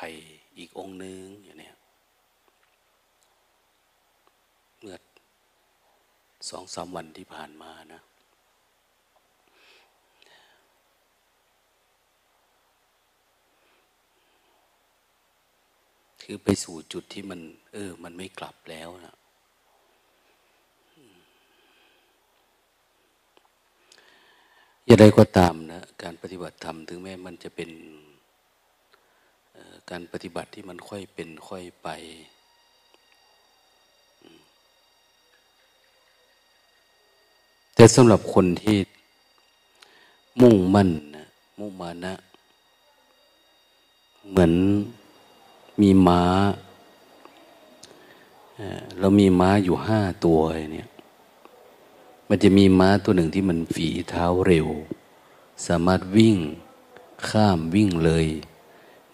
ภัยอีกองค์นึงอย่างนี้เมื่อสองสามวันที่ผ่านมานะคือไปสู่จุดที่มัน เออ มันไม่กลับแล้วนะอย่างไรก็ตามนะ การปฏิบัติธรรมถึงแม้มันจะเป็น การปฏิบัติที่มันค่อยเป็นค่อยไป แต่สำหรับคนที่มุ่งมั่นนะมุ่งมานะ เหมือนมีม้าเรามีม้าอยู่ห้าตัวเนี่ย มันจะมีม้าตัวหนึ่งที่มันฝีเท้าเร็ว สามารถวิ่งข้ามวิ่งเลย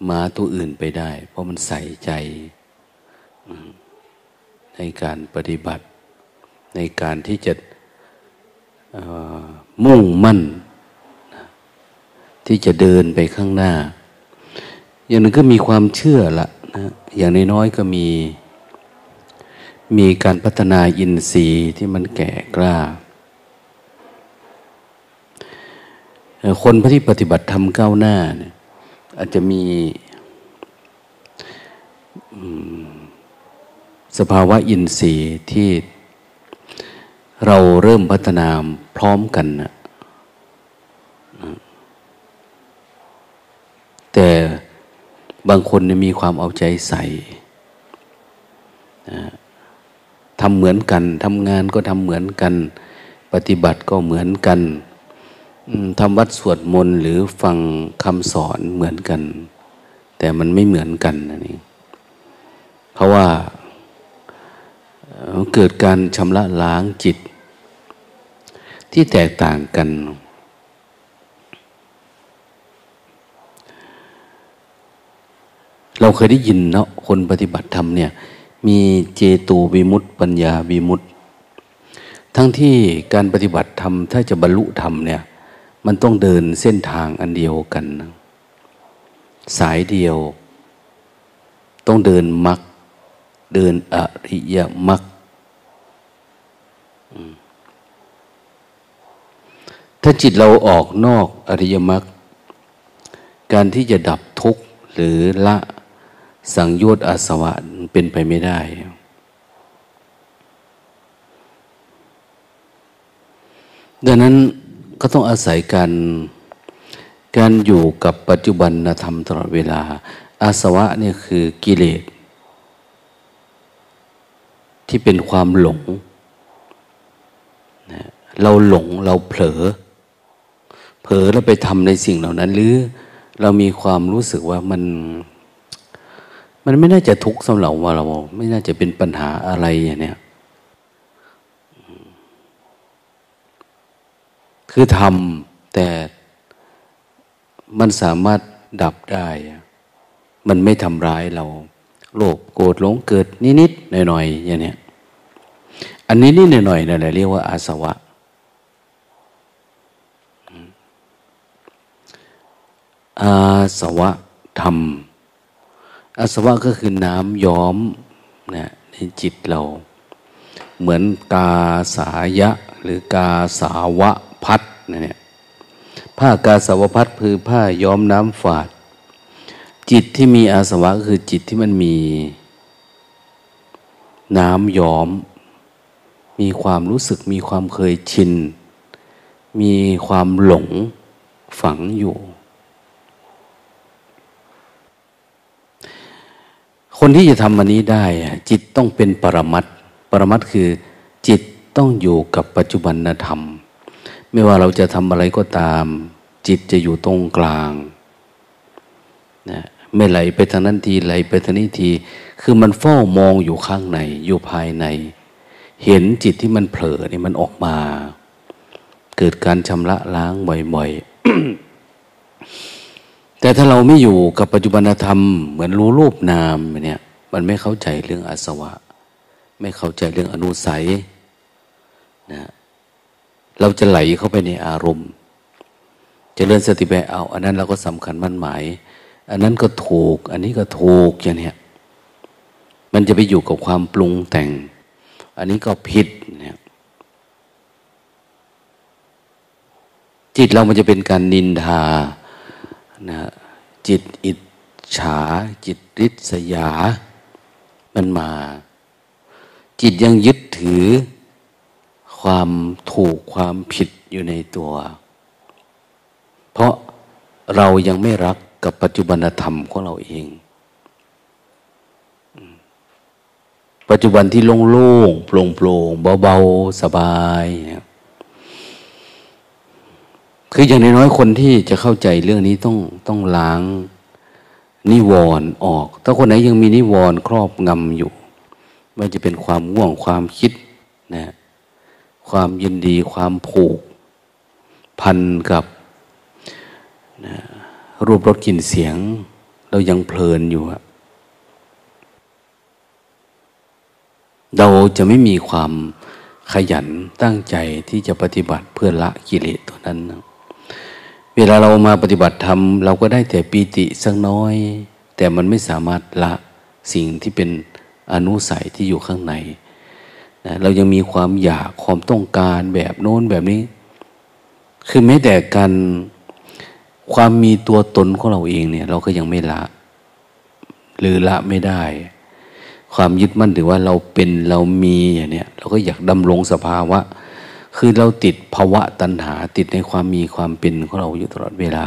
มาตัวอื่นไปได้ เพราะมันใส่ใจในการปฏิบัติ ในการที่จะมุ่งมั่น ที่จะเดินไปข้างหน้า อย่างนึงก็มีความเชื่อละนะอย่างน้อยๆก็มี มีการพัฒนาอินทรีย์ที่มันแก่กล้า คนที่ปฏิบัติทำก้าวหน้าเนี่ย อาจจะมีสภาวะอินทรีย์ที่เราเริ่มพัฒนาพร้อมกันนะแต่บางคนมีความเอาใจใส่ทำเหมือนกันทำงานก็ทำเหมือนกัน ปฏิบัติก็เหมือนกัน ทำวัดสวดมนต์หรือฟังคำสอนเหมือนกัน แต่มันไม่เหมือนกันนะนี่เพราะว่าเกิดการชำระล้างจิต ที่แตกต่างกัน เราเคยได้ยินเนาะคนปฏิบัติธรรมเนี่ยมีเจตูวิมุตต์ปัญญาวิมุตต์ทั้งที่การปฏิบัติธรรมถ้าจะบรรลุธรรมเนี่ย มันต้องเดินเส้นทางอันเดียวกันนะสายเดียว ต้องเดินมักเดินอริยมักถ้าจิตเราออกนอกอริยมรรคการที่จะดับทุกข์หรือละสังโยชน์อาสวะเป็นไปไม่ได้ ดังนั้น ก็ต้องอาศัยการการอยู่กับปัจจุบันธรรมตลอดเวลา อาสวะเนี่ยคือกิเลสที่เป็นความหลงนะเราหลงเราเผลอ เผลอแล้วไปทำในสิ่งเหล่านั้น หรือเรามีความรู้สึกว่ามัน มันไม่น่าจะทุกข์สำหรับเรา ไม่น่าจะเป็นปัญหาอะไรอย่างเนี้ย คือทำแต่มันสามารถดับได้ มันไม่ทำร้ายเรา โลภโกรธหลงเกิดนิดๆหน่อยๆอย่างเนี้ยอันนี้นิดหน่อยๆนั่นแหละเรียกว่าอาสวะ อาสวะธรรม อาสวะก็คือน้ำย้อมนะในจิตเรา เหมือนกาสายะ หรือกาสาวะ พัดนะเนี่ยผ้ากาสาวพัดคือผ้าย้อมน้ำฝาด จิตที่มีอาสวะคือจิตที่มันมีน้ำย้อม มีความรู้สึกมีความเคยชิน มีความหลงฝังอยู่ คนที่จะทำอันนี้ได้ จิตต้องเป็นปรมัตปรมัตคือจิตต้องอยู่กับปัจจุบันธรรม ไม่ว่าเราจะทำอะไรก็ตาม จิตจะอยู่ตรงกลางนะไม่ไหลไปทางนั้นทีไหลไปทางนี้ที คือมันเฝ้ามองอยู่ข้างใน อยู่ภายใน เห็นจิตที่มันเผลอนี่มันออกมา เกิดการชำระล้างบ่อยๆ แต่ถ้าเราไม่อยู่กับปัจจุบันธรรม เหมือนรู้รูปนามเนี่ยมันไม่เข้าใจเรื่องอาสวะ ไม่เข้าใจเรื่องอนุสัยนะ เราจะไหลเข้าไปในอารมณ์จะเลื่อนสติไปเอา อันนั้นเราก็สำคัญมั่นหมาย อันนั้นก็ถูก อันนี้ก็ถูกอย่างเนี้ยมันจะไปอยู่กับความปรุงแต่ง อันนี้ก็ผิดเนี่ยจิตเรามันจะเป็นการนินทานะจิตอิจฉา จิตริษยา มันมา จิตยังยึดถือ ความถูกความผิดอยู่ในตัว เพราะเรายังไม่รักกับปัจจุบันธรรมของเราเอง ปัจจุบันที่โล่งๆโปร่งโปร่งเบาๆ สบายเนี่ยคืออย่างน้อยๆคนที่จะเข้าใจเรื่องนี้ต้องต้องล้างนิวรณ์ออก ถ้าคนไหนยังมีนิวรณ์ครอบงำอยู่ มันจะเป็นความง่วงความคิดนะ ความยินดีความผูก พันกับนะรูปรสกลิ่นเสียง เรายังเพลินอยู่ เราจะไม่มีความขยันตั้งใจที่จะปฏิบัติเพื่อละกิเลสตัวนั้น เวลาเรามาปฏิบัติธรรม เราก็ได้แต่ปีติสักน้อย แต่มันไม่สามารถละสิ่งที่เป็นอนุสัยที่อยู่ข้างใน เรายังมีความอยากความต้องการแบบโน้นแบบนี้ คือแม้แต่การความมีตัวตนของเราเองเนี่ย เราก็ยังไม่ละ หรือละไม่ได้ ความยึดมั่นถือว่าเราเป็นเรามีอย่างเนี้ยเราก็อยากดำรงสภาวะ คือเราติดภาวะตัณหา ติดในความมีความเป็นของเราอยู่ตลอดเวลา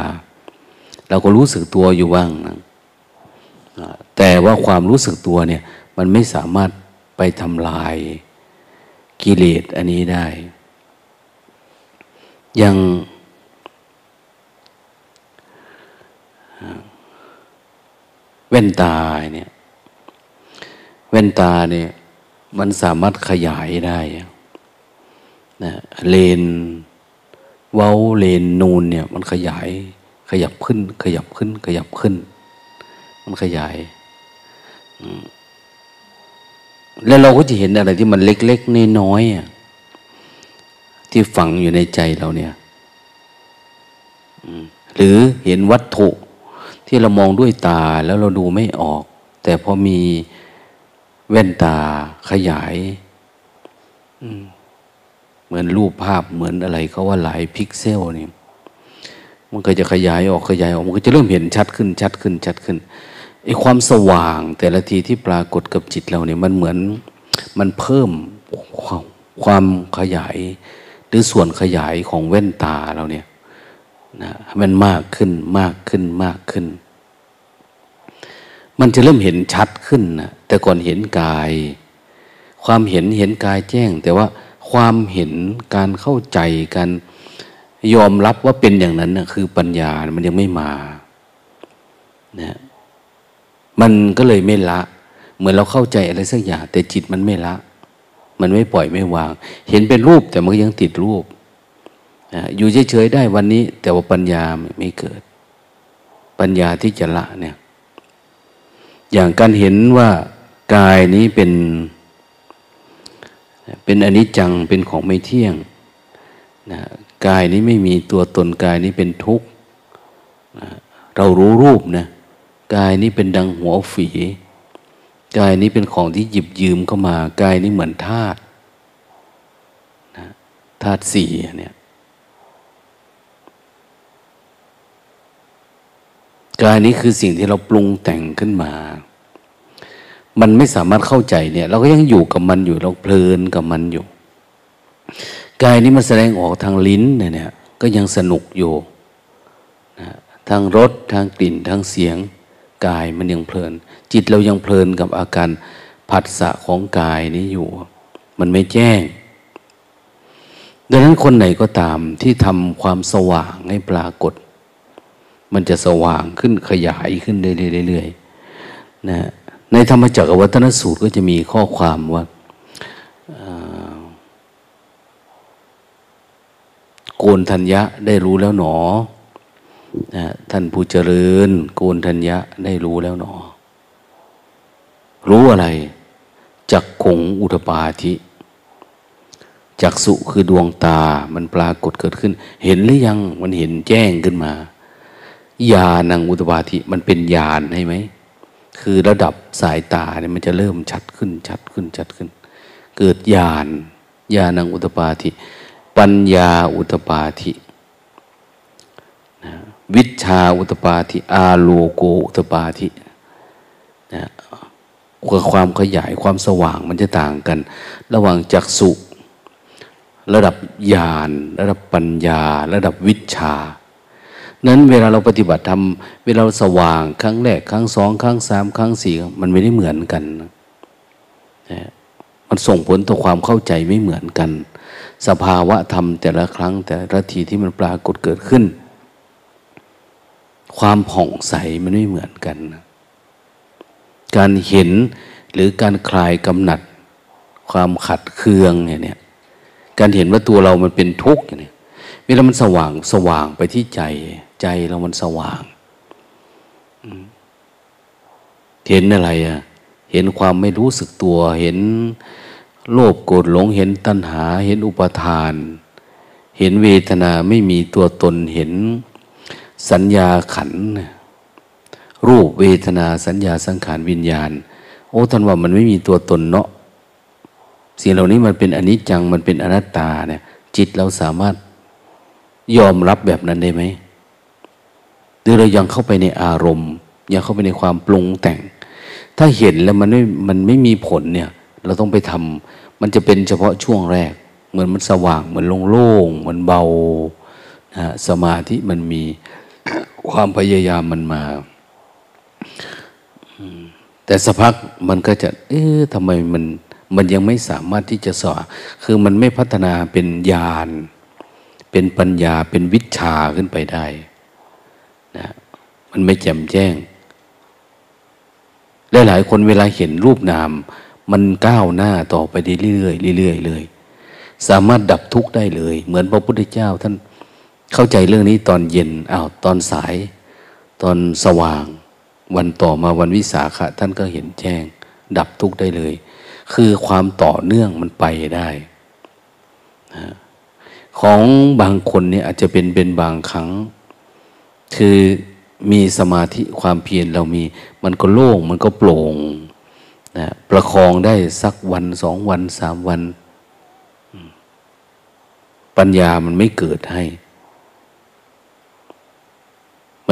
เราก็รู้สึกตัวอยู่บ้างนะแต่ว่าความรู้สึกตัวเนี่ย มันไม่สามารถไปทำลาย กิเลสอันนี้ได้ยังแว่นตาเนี่ยแว่นตาเนี่ยมันสามารถขยายได้นะเลน เว้าเลนนูนเนี่ย มันขยายขยับขึ้น ขยับขึ้น ขยับขึ้น มันขยาย แล้วเราก็จะเห็นอะไรที่มันเล็กๆน้อยๆที่ฝังอยู่ในใจเราเนี่ยหรือเห็นวัตถุที่เรามองด้วยตาแล้วเราดูไม่ออก แต่พอมีแว่นตาขยายเหมือนรูปภาพเหมือนอะไรเขาว่าหลายพิกเซลนี่มันก็จะขยายออกขยายออกมันก็จะเริ่มเห็นชัดขึ้นชัดขึ้นชัดขึ้น ไอ้ความสว่างแต่ละทีที่ปรากฏกับจิตเราเนี่ยมันเหมือนมันเพิ่มความความขยาย หรือส่วนขยายของแว่นตาเราเนี่ยนะมันมากขึ้นมากขึ้นมากขึ้น มันจะเริ่มเห็นชัดขึ้นนะแต่ก่อนเห็นกาย ความเห็นเห็นกายแจ้ง แต่ว่าความเห็นการเข้าใจการยอมรับว่าเป็นอย่างนั้นนะคือปัญญา มันยังไม่มานะ มันก็เลยไม่ละ เหมือนเราเข้าใจอะไรสักอย่าง แต่จิตมันไม่ละ มันไม่ปล่อยไม่วาง เห็นเป็นรูปแต่มันยังติดรูปนะอยู่เฉยๆได้วันนี้ แต่ว่าปัญญาไม่เกิด ปัญญาที่จะละเนี่ย อย่างการเห็นว่ากายนี้เป็น เป็นอนิจจังเป็นของไม่เที่ยงนะกายนี้ไม่มีตัวตนกายนี้เป็นทุกข์นะเรารู้รูปนะ กายนี้เป็นดังหัวฝี กายนี้เป็นของที่หยิบยืมเข้ามา กายนี้เหมือนธาตุนะธาตุสี่เนี่ยกายนี้คือสิ่งที่เราปรุงแต่งขึ้นมา มันไม่สามารถเข้าใจเนี่ย เราก็ยังอยู่กับมันอยู่ เราเพลินกับมันอยู่ กายนี้มันแสดงออกทางลิ้นเนี่ย ก็ยังสนุกอยู่นะทางรสทางกลิ่นทางเสียง กายมันยังเพลิน จิตเรายังเพลินกับอาการผัสสะของกายนี้อยู่ มันไม่แจ้ง ดังนั้นคนไหนก็ตามที่ทำความสว่างให้ปรากฏ มันจะสว่างขึ้นขยายขึ้นเรื่อยๆนะในธรรมจักรวัฒนสูตรก็จะมีข้อความว่าโกนทัญญะได้รู้แล้วหนอ นะท่านผู้เจริญโกนทัญญะได้รู้แล้วหนอ รู้อะไร จักคงอุทปาธิจักสุคือดวงตามันปรากฏเกิดขึ้น เห็นหรือยังมันเห็นแจ้งขึ้นมาญาณังอุตปาทิมันเป็นญาณใช่ไหม คือระดับสายตาเนี่ยมันจะเริ่มชัดขึ้น ชัดขึ้นชัดขึ้น เกิดญาณญาณังอุตปาทิปัญญาอุตปาทิ วิชาอุตปาทิอาโลโกอุตปาทินะความขยายความสว่างมันจะต่างกัน ระหว่างจักสุระดับญาณระดับปัญญา ระดับวิชา นั้นเวลาเราปฏิบัติทำเวลาเราสว่างครั้งแรกครั้งสองครั้งสามครั้งสี่มันไม่ได้เหมือนกันนะมันส่งผลต่อความเข้าใจไม่เหมือนกัน สภาวะธรรมแต่ละครั้งแต่ละทีที่มันปรากฏเกิดขึ้น ความผ่องใสมันไม่เหมือนกัน การเห็นหรือการคลายกำหนัด ความขัดเคืองเนี่ย การเห็นว่าตัวเรามันเป็นทุกข์เนี่ยเวลามันสว่างสว่างไปที่ใจ ใจเรามันสว่างเห็นอะไรอะเห็นความไม่รู้สึกตัว เห็นโลภโกรธหลงเห็นตัณหา เห็นอุปทาน เห็นเวทนาไม่มีตัวตนเห็น สัญญาขัน รูปเวทนาสัญญาสังขารวิญญาณ โอ้ท่านว่ามันไม่มีตัวตนเนาะสิ่งเหล่านี้มันเป็นอนิจจังมันเป็นอนัตตาเนี่ยจิตเราสามารถยอมรับแบบนั้นได้ไหมหรือเรายังเข้าไปในอารมณ์ ยังเข้าไปในความปรุงแต่ง ถ้าเห็นแล้วมันไม่มันไม่มีผลเนี่ย เราต้องไปทำมันจะเป็นเฉพาะช่วงแรก เหมือนมันสว่างเหมือนโล่งๆเหมือนเบานะสมาธิมันมี ความพยายามมันมา แต่สักพักมันก็จะ เอ๊ะทำไมมันมันยังไม่สามารถที่จะสอนคือมันไม่พัฒนาเป็นญาณ เป็นปัญญา เป็นวิชาขึ้นไปได้นะ มันไม่แจ่มแจ้ง หลายๆคนเวลาเห็นรูปนาม มันก้าวหน้าต่อไปเรื่อยๆเรื่อยๆเลย สามารถดับทุกข์ได้เลย เหมือนพระพุทธเจ้าท่าน เข้าใจเรื่องนี้ตอนเย็นอ้าวตอนสาย ตอนสว่าง วันต่อมาวันวิสาขะ ท่านก็เห็นแจ้ง ดับทุกข์ได้เลย คือความต่อเนื่องมันไปได้นะของบางคนเนี่ยอาจจะเป็นเป็นบางครั้ง คือมีสมาธิความเพียรเรามี มันก็โล่งมันก็โปร่งนะประคองได้สักวันสองวันสามวัน ปัญญามันไม่เกิดให้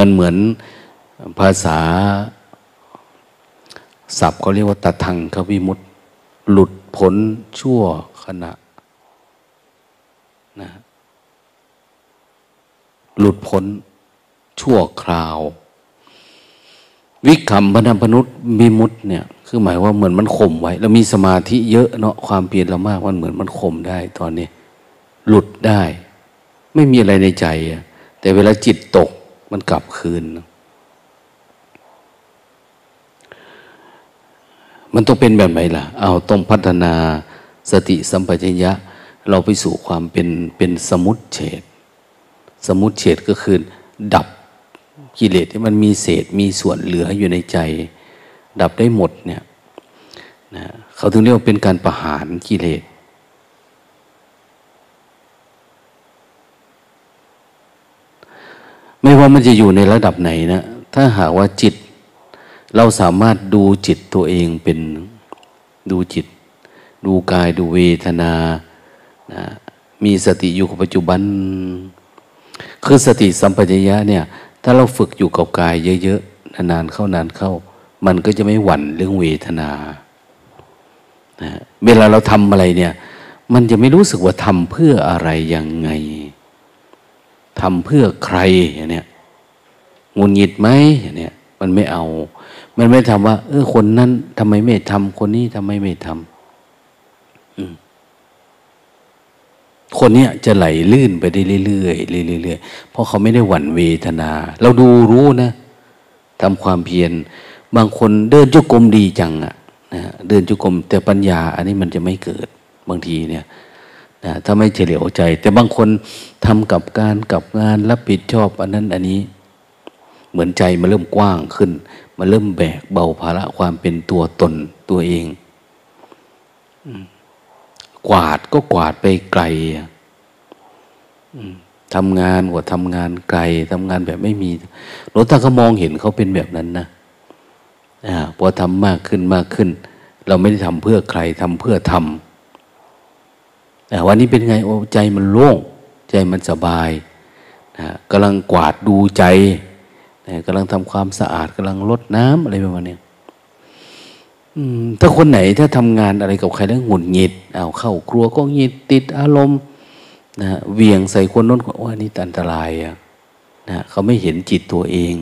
มันเหมือนภาษาศัพท์เขาเรียกว่าตะทังขวิมุตหลุดพ้นชั่วขณะนะหลุดพ้นชั่วคราว วิคัมพนัพนุษย์มีมุตเนี่ย คือหมายว่าเหมือนมันข่มไว้ แล้วมีสมาธิเยอะเนาะความเพียรเรามากมันเหมือนมันข่มได้ตอนนี้ หลุดได้ ไม่มีอะไรในใจ แต่เวลาจิตตก มันกลับคืน มันต้องเป็นแบบไหนล่ะ เอาต้องพัฒนาสติสัมปชัญญะ เราไปสู่ความเป็นเป็นสมุตเฉดสมุตเฉดก็คือ ดับกิเลสที่มันมีเศษมีส่วนเหลืออยู่ในใจ ดับได้หมดเนี่ยนะเขาถึงเรียกว่าเป็นการประหารกิเลส ไม่ว่ามันจะอยู่ในระดับไหนนะ ถ้าหากว่าจิต เราสามารถดูจิตตัวเองเป็นดูจิต ดูกายดูเวทนานะมีสติอยู่กับปัจจุบัน คือสติสัมปชัญญะเนี่ย ถ้าเราฝึกอยู่กับกายเยอะๆนานๆเข้านานเข้า มันก็จะไม่หวั่นเรื่องเวทนานะเวลาเราทำอะไรเนี่ย มันจะไม่รู้สึกว่าทำเพื่ออะไรยังไง ทำเพื่อใครอย่างเนี้ยงุนหงิดไหมอย่างเนี้ยมันไม่เอา มันไม่ทำว่า เออคนนั้นทำไมไม่ทำคนนี้ทำไมไม่ทำคนเนี้ยจะไหลลื่นไปได้เรื่อยๆเรื่อยๆเพราะเขาไม่ได้หวั่นเวทนา เราดูรู้นะทำความเพียรบางคนเดินจุกรมดีจังอะนะเดินจุกรมแต่ปัญญา อันนี้มันจะไม่เกิดบางทีเนี่ย นะถ้าไม่เฉลียวใจ แต่บางคนทำกับการกับงานรับผิดชอบอันนั้นอันนี้ เหมือนใจมันเริ่มกว้างขึ้นมันเริ่มแบกเบาภาระความเป็นตัวตนตัวเองกวาดก็กวาดไปไกลทำงานกว่าทำงานไกลทำงานแบบไม่มีหลวงตาก็มองเห็นเขาเป็นแบบนั้นนะอ่าพอทำมากขึ้นมากขึ้น เราไม่ได้ทำเพื่อใครทำเพื่อทำ วันนี้เป็นไงโอ้ใจมันโล่ง ใจมันสบายนะกำลังกวาดดูใจนะกำลังทำความสะอาดกำลังลดน้ำอะไรประมาณนี้ถ้าคนไหนถ้าทำงานอะไรกับใครแล้วหงุดหงิดเอาเข้าครัวก็หงิดติดอารมณ์นะเวียงใส่คนน้นว่านี่อันตรายอะนะเขาไม่เห็นจิตตัวเอง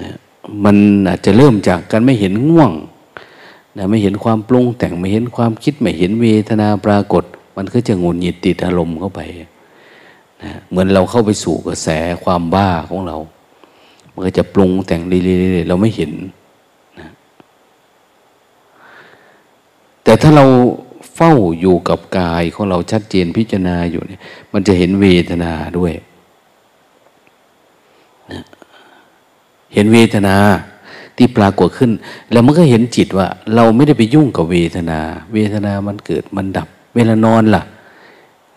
นะมันอาจจะเริ่มจากการไม่เห็นง่วง นะไม่เห็นความปรุงแต่งไม่เห็นความคิดไม่เห็นเวทนาปรากฏ มันก็จะงุนหงิดติดอารมณ์เข้าไปนะเหมือนเราเข้าไปสู่กระแสความบ้าของเรา มันก็จะปรุงแต่งเรื่อยๆเราไม่เห็นนะแต่ถ้าเราเฝ้าอยู่กับกายของเราชัดเจนพิจารณาอยู่เนี่ย มันจะเห็นเวทนาด้วยนะเห็นเวทนา ที่ปรากฏขึ้น แล้วมันก็เห็นจิตว่า เราไม่ได้ไปยุ่งกับเวทนา เวทนามันเกิดมันดับ เวลานอนล่ะ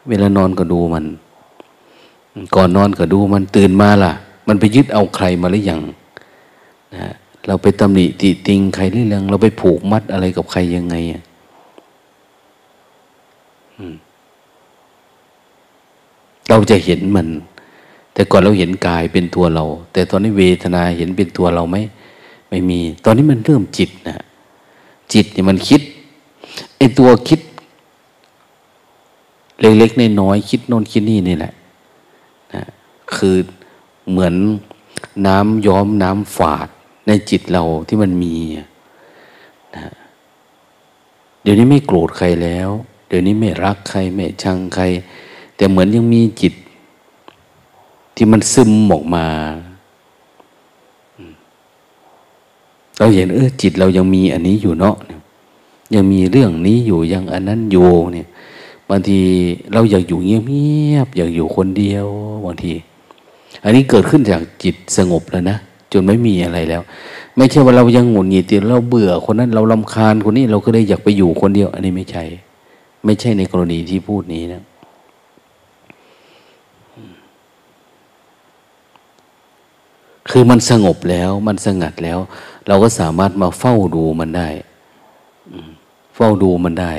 เวลานอนก็ดูมัน ก่อนนอนก็ดูมันตื่นมาล่ะ มันไปยึดเอาใครมาหรือยังนะเราไปตำหนิติติงใครหรือยังเราไปผูกมัดอะไรกับใครยังไงเราจะเห็นมัน แต่ก่อนเราเห็นกายเป็นตัวเรา แต่ตอนนี้เวทนาเห็นเป็นตัวเราไหม ไม่มี ตอนนี้มันเริ่มจิตนะจิตเนี่ยมันคิดไอตัวคิด เล็กๆในน้อยคิดโน่นคิดนี่นี่แหละนะคือเหมือนน้ำย้อมน้ำฝาดในจิตเราที่มันมีนะเดี๋ยวนี้ไม่โกรธใครแล้ว เดี๋ยวนี้ไม่รักใคร ไม่ชังใคร แต่เหมือนยังมีจิตที่มันซึมออกมา เราเห็นเออจิตเรายังมีอันนี้อยู่เนาะยังมีเรื่องนี้อยู่ยังอันนั้นอยู่เนี่ยบางทีเราอยากอยู่เงียบๆอยากอยู่คนเดียวบางที อันนี้เกิดขึ้นจากจิตสงบแล้วนะจนไม่มีอะไรแล้ว ไม่ใช่ว่าเรายังหงุดหงิดเราเบื่อคนนั้นเราลำคาญคนนี้เราก็เลยอยากไปอยู่คนเดียว อันนี้ไม่ใช่ ไม่ใช่ในกรณีที่พูดนี้นะคือมันสงบแล้วมันสงัดแล้ว เราก็สามารถมาเฝ้าดูมันได้เฝ้าดูมันได้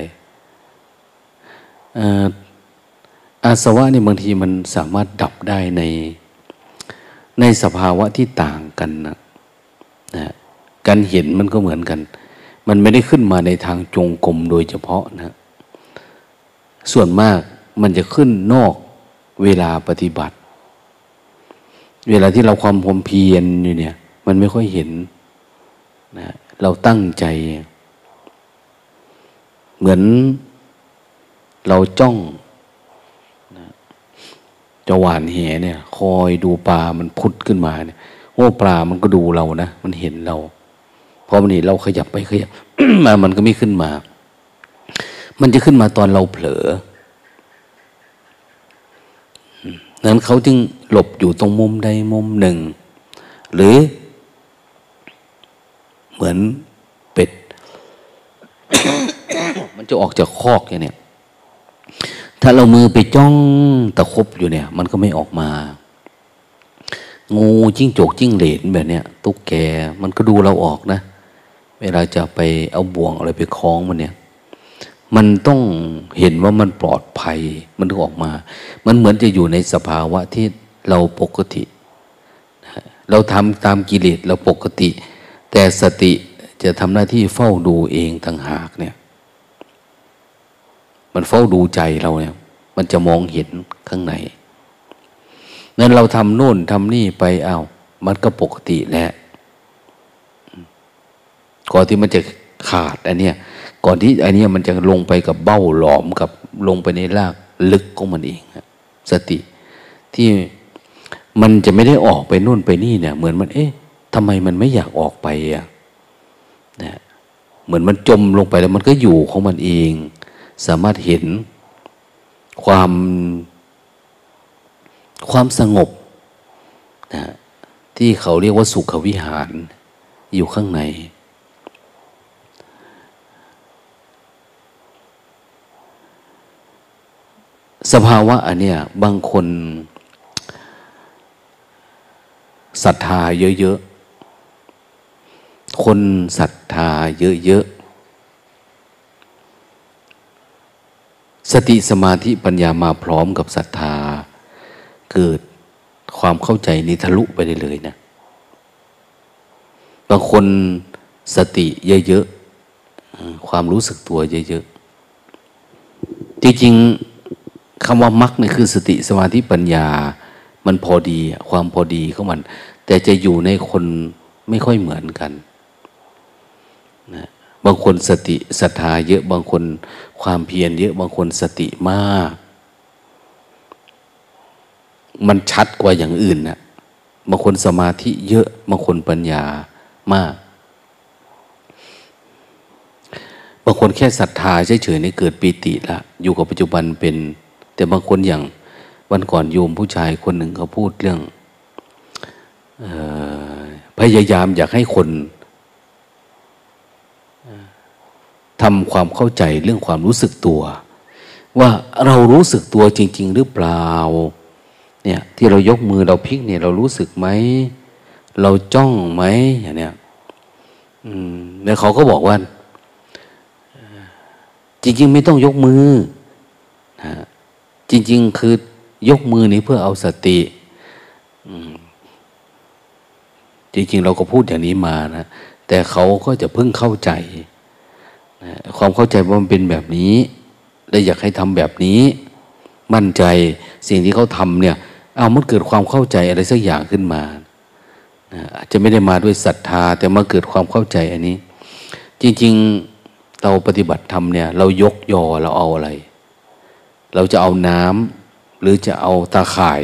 อาสวะนี่บางทีมันสามารถดับได้ในในสภาวะที่ต่างกันนะนะการเห็นมันก็เหมือนกัน มันไม่ได้ขึ้นมาในทางจงกรมโดยเฉพาะนะ ส่วนมากมันจะขึ้นนอกเวลาปฏิบัติ เวลาที่เราความพมเพียรอยู่เนี่ย มันไม่ค่อยเห็น นะเราตั้งใจ เหมือนเราจ้องนะจะหวานแหเนี่ย คอยดูปลามันพุดขึ้นมาเนี่ยโอ้ปลามันก็ดูเรานะมันเห็นเราพอมันเห็นเราขยับไปขยับมามันก็ไม่ขึ้นมา มันจะขึ้นมาตอนเราเผลอนั้นเขาจึงหลบอยู่ตรงมุมใดมุมหนึ่ง หรือ เหมือนเป็ด มันจะออกจากคอกอย่างนี้ถ้าเรามือไปจ้องตะคบอยู่เนี่ย มันก็ไม่ออกมา งูจิ้งจกจิ้งเหลนแบบเนี้ยตุ๊กแกมันก็ดูเราออกนะ เวลาจะไปเอาบ่วงอะไรไปคล้องมันเนี่ยมันต้องเห็นว่ามันปลอดภัย มันถึงออกมา มันเหมือนจะอยู่ในสภาวะที่เราปกติ เราทำตามกิเลสเราปกติ แต่สติจะทำหน้าที่เฝ้าดูเองต่างหากเนี่ย มันเฝ้าดูใจเราเนี่ย มันจะมองเห็นข้างในนั้นเราทำโน่นทำนี่ไปเอา้ามันก็ปกติแหละก่อนที่มันจะขาดอันเนี้ยก่อนที่อันนี้มันจะลงไปกับเบ้าหลอมกับลงไปในรากลึกของมันเองสติที่มันจะไม่ได้ออกไปนู่นไปนี่เนี่ย เหมือนมัน เอ๊ะ ทำไมมันไม่อยากออกไปอะนะเหมือนมันจมลงไปแล้วมันก็อยู่ของมันเอง สามารถเห็นความความสงบนะที่เขาเรียกว่าสุขวิหารอยู่ข้างใน สภาวะอันเนี้ยบางคนศรัทธาเยอะๆ คนศรัทธาเยอะๆ สติสมาธิปัญญามาพร้อมกับศรัทธา เกิดความเข้าใจนิทะลุไปได้เลยนะ บางคนสติเยอะๆ ความรู้สึกตัวเยอะๆ จริงๆคำว่ามักนี่คือสติสมาธิปัญญา มันพอดี ความพอดีของมัน แต่จะอยู่ในคนไม่ค่อยเหมือนกัน นะบางคนสติศรัทธาเยอะบางคนความเพียรเยอะบางคนสติมาก มันชัดกว่าอย่างอื่นนะบางคนสมาธิเยอะบางคนปัญญามาก บางคนแค่ศรัทธาเฉยๆในเกิดปีติละอยู่กับปัจจุบันเป็น แต่บางคนอย่างวันก่อนโยมผู้ชายคนหนึ่งเขาพูดเรื่องออพยายามอยากให้คน ทำความเข้าใจเรื่องความรู้สึกตัว ว่าเรารู้สึกตัวจริง ๆ หรือเปล่า เนี่ยที่เรายกมือเราพลิกเนี่ยเรารู้สึกไหม เราจ้องไหมอย่างเนี้ยอืมแล้วเขาก็บอกว่า จริง ๆ ไม่ต้องยกมือนะจริง ๆ คือยกมือนี้เพื่อเอาสติจริง ๆ เราก็พูดอย่างนี้มานะแต่เขาก็จะเพิ่งเข้าใจ ความเข้าใจว่ามันเป็นแบบนี้และอยากให้ทำแบบนี้ มั่นใจสิ่งที่เขาทำเนี่ย เอามันเกิดความเข้าใจอะไรสักอย่างขึ้นมาอาจจะไม่ได้มาด้วยศรัทธา แต่มาเกิดความเข้าใจอันนี้ จริง ๆเราปฏิบัติธรรมเนี่ย เรายกยอเราเอาอะไร เราจะเอาน้ำหรือจะเอาตาข่าย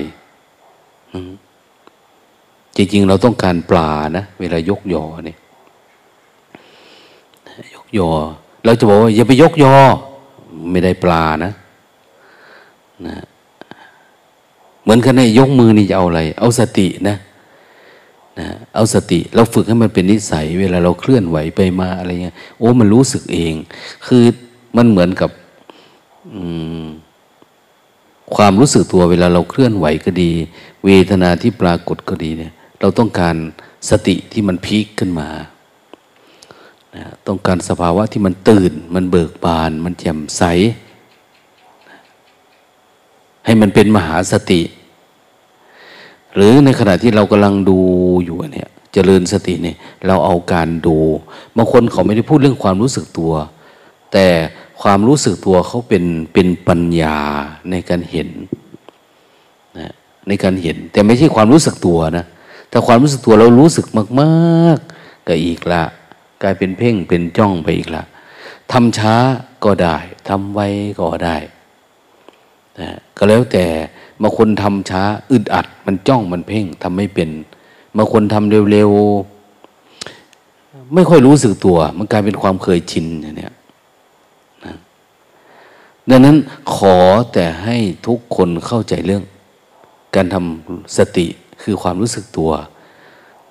จริง ๆ เราต้องการปลานะ เวลายกยอเนี่ยยกยอ เราจะบอกว่าอย่าไปยกยอ ไม่ได้ปลานะนะเหมือนกันในยกมือนี่จะเอาอะไร เอาสตินะนะเอาสติเราฝึกให้มันเป็นนิสัย เวลาเราเคลื่อนไหวไปมาอะไรเงี้ยโอ้มันรู้สึกเอง คือมันเหมือนกับความรู้สึกตัวเวลาเราเคลื่อนไหวก็ดี เวทนาที่ปรากฏก็ดีเนี่ย เราต้องการสติที่มันพีคขึ้นมา นะต้องการสภาวะที่มันตื่น มันเบิกบาน มันแจ่มใส ให้มันเป็นมหาสติ หรือในขณะที่เรากำลังดูอยู่เนี่ยจเจริญสติเนี่ยเราเอาการดูบางคนเขาไม่ได้พูดเรื่องความรู้สึกตัว แต่ความรู้สึกตัวเขาเป็นเป็นปัญญาในการเห็นนะในการเห็น แต่ไม่ใช่ความรู้สึกตัวนะแต่ความรู้สึกตัวเรารู้สึกมาก ๆ ก็อีกละ กลายเป็นเพ่งเป็นจ้องไปอีกละทำช้าก็ได้ทำไวก็ได้นะก็แล้วแต่บางคนทำช้าอึดอัด มันจ้องมันเพ่งทำไม่เป็นบางคนทำเร็วๆ ไม่ค่อยรู้สึกตัว มันกลายเป็นความเคยชินอย่างนี้นะดังนั้นขอแต่ให้ทุกคนเข้าใจเรื่อง การทำสติคือความรู้สึกตัว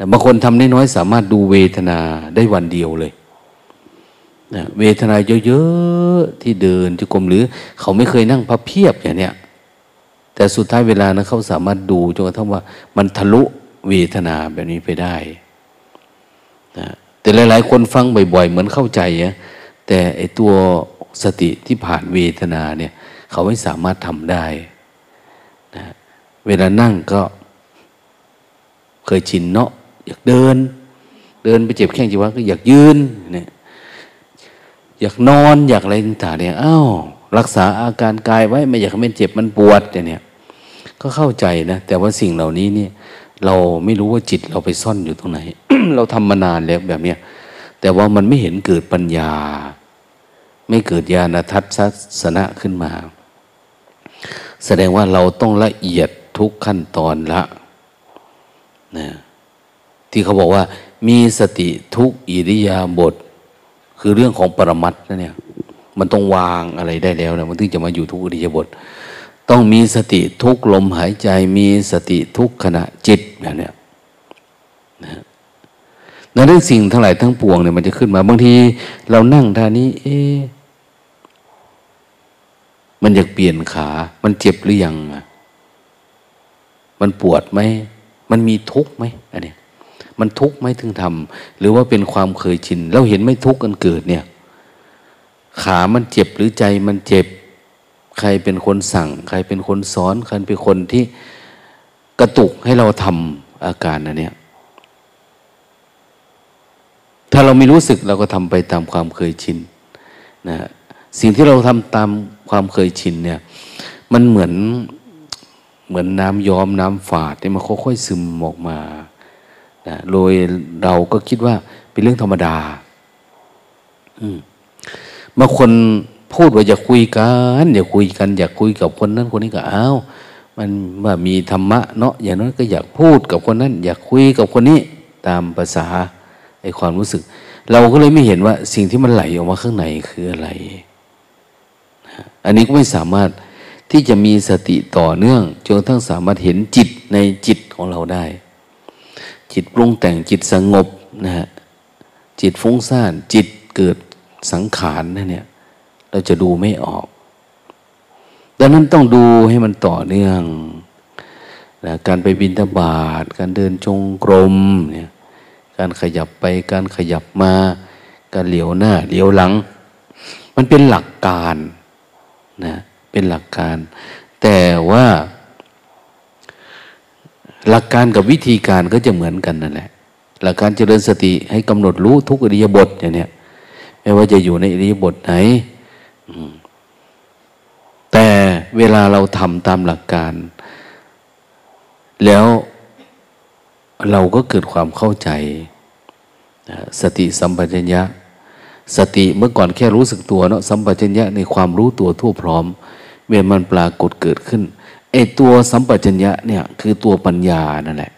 แต่บางคนทำน้อยๆสามารถดูเวทนาได้วันเดียวเลยนะเวทนาเยอะๆที่เดินจุกรมหรือ เขาไม่เคยนั่งพับเพียบอย่างเนี้ยแต่สุดท้ายเวลานะเขาสามารถดูจนกระทั่งว่า มันทะลุเวทนาแบบนี้ไปได้นะแต่หลายๆ คนฟังบ่อยๆ เหมือนเข้าใจนะแต่ไอตัวสติที่ผ่านเวทนาเนี่ย เขาไม่สามารถทำได้นะเวลานั่งก็เคยชินเนาะ อยากเดิน เดินไปเจ็บแข้งจีวะก็อยากยืนเนี่ยอยากนอนอยากอะไรต่างๆเนี่ยอ้าวรักษาอาการกายไว้ไม่อยากให้มันเจ็บมันปวดเนี่ยก็เข้าใจนะแต่ว่าสิ่งเหล่านี้เนี่ย เราไม่รู้ว่าจิตเราไปซ่อนอยู่ตรงไหน เราทำมานานแล้วแบบเนี้ยแต่ว่ามันไม่เห็นเกิดปัญญา ไม่เกิดญาณทัศนะขึ้นมา แสดงว่าเราต้องละเอียดทุกขั้นตอนละนะ ที่เขาบอกว่า มีสติทุกอิริยาบถคือเรื่องของปรมัตนะเนี่ย มันต้องวางอะไรได้แล้วนะมันถึงจะมาอยู่ทุกอิริยาบถต้องมีสติทุกลมหายใจ มีสติทุกขณะจิตแบบนี้นะนั้นสิ่งทั้งหลายทั้งปวงเนี่ยมันจะขึ้นมา บางทีเรานั่งท่านี้ เอ๊มันอยากเปลี่ยนขา มันเจ็บหรือยัง มันปวดไหม มันมีทุกข์ไหมอันนี้ มันทุกข์ไหมถึงทำหรือว่าเป็นความเคยชินเราเห็นไม่ทุกข์กันเกิดเนี่ย ขามันเจ็บหรือใจมันเจ็บ ใครเป็นคนสั่ง ใครเป็นคนสอนใครเป็นคนที่กระตุกให้เราทำอาการอันเนี้ยถ้าเราไม่รู้สึกเราก็ทำไปตามความเคยชินนะสิ่งที่เราทำตามความเคยชินเนี่ย มันเหมือนเหมือนน้ำย้อมน้ำฝาดที่มันค่อยๆซึมออกมา นะโดยเราก็คิดว่าเป็นเรื่องธรรมดาอืมบางคนพูดว่าอยากคุยกันอยากคุยกัน อยากคุยกับคนนั้นคนนี้ก็อ้าวมันว่ามีธรรมะเนาะอย่างนั้นก็อยากพูดกับคนนั้น อยากคุยกับคนนี้ตามภาษาไอความรู้สึก เราก็เลยไม่เห็นว่าสิ่งที่มันไหลออกมาข้างในคืออะไร อันนี้ก็ไม่สามารถที่จะมีสติต่อเนื่องจนทั้งสามารถเห็นจิตในจิตของเราได้ จิตปรุงแต่งจิตสงบนะฮะจิตฟุ้งซ่านจิตเกิดสังขารนั่นเนี่ย เราจะดูไม่ออกดังนั้นต้องดูให้มันต่อเนื่องนะการไปบินทบาทการเดินจงกรมเนี่ยการขยับไปการขยับมา การเหลียวหน้าเหลียวหลัง มันเป็นหลักการนะเป็นหลักการ แต่ว่า หลักการกับวิธีการก็จะเหมือนกันนั่นแหละ หลักการเจริญสติให้กำหนดรู้ทุกอริยบทอย่างนี้ไม่ว่าจะอยู่ในอริยบทไหนแต่เวลาเราทำตามหลักการ แล้วเราก็เกิดความเข้าใจ สติสัมปชัญญะ สติเมื่อก่อนแค่รู้สึกตัวเนาะสัมปชัญญะในความรู้ตัวทั่วพร้อมเมื่อมันปรากฏเกิดขึ้น ไอตัวสัมปชัญญะเนี่ยคือตัวปัญญานั่นแหละ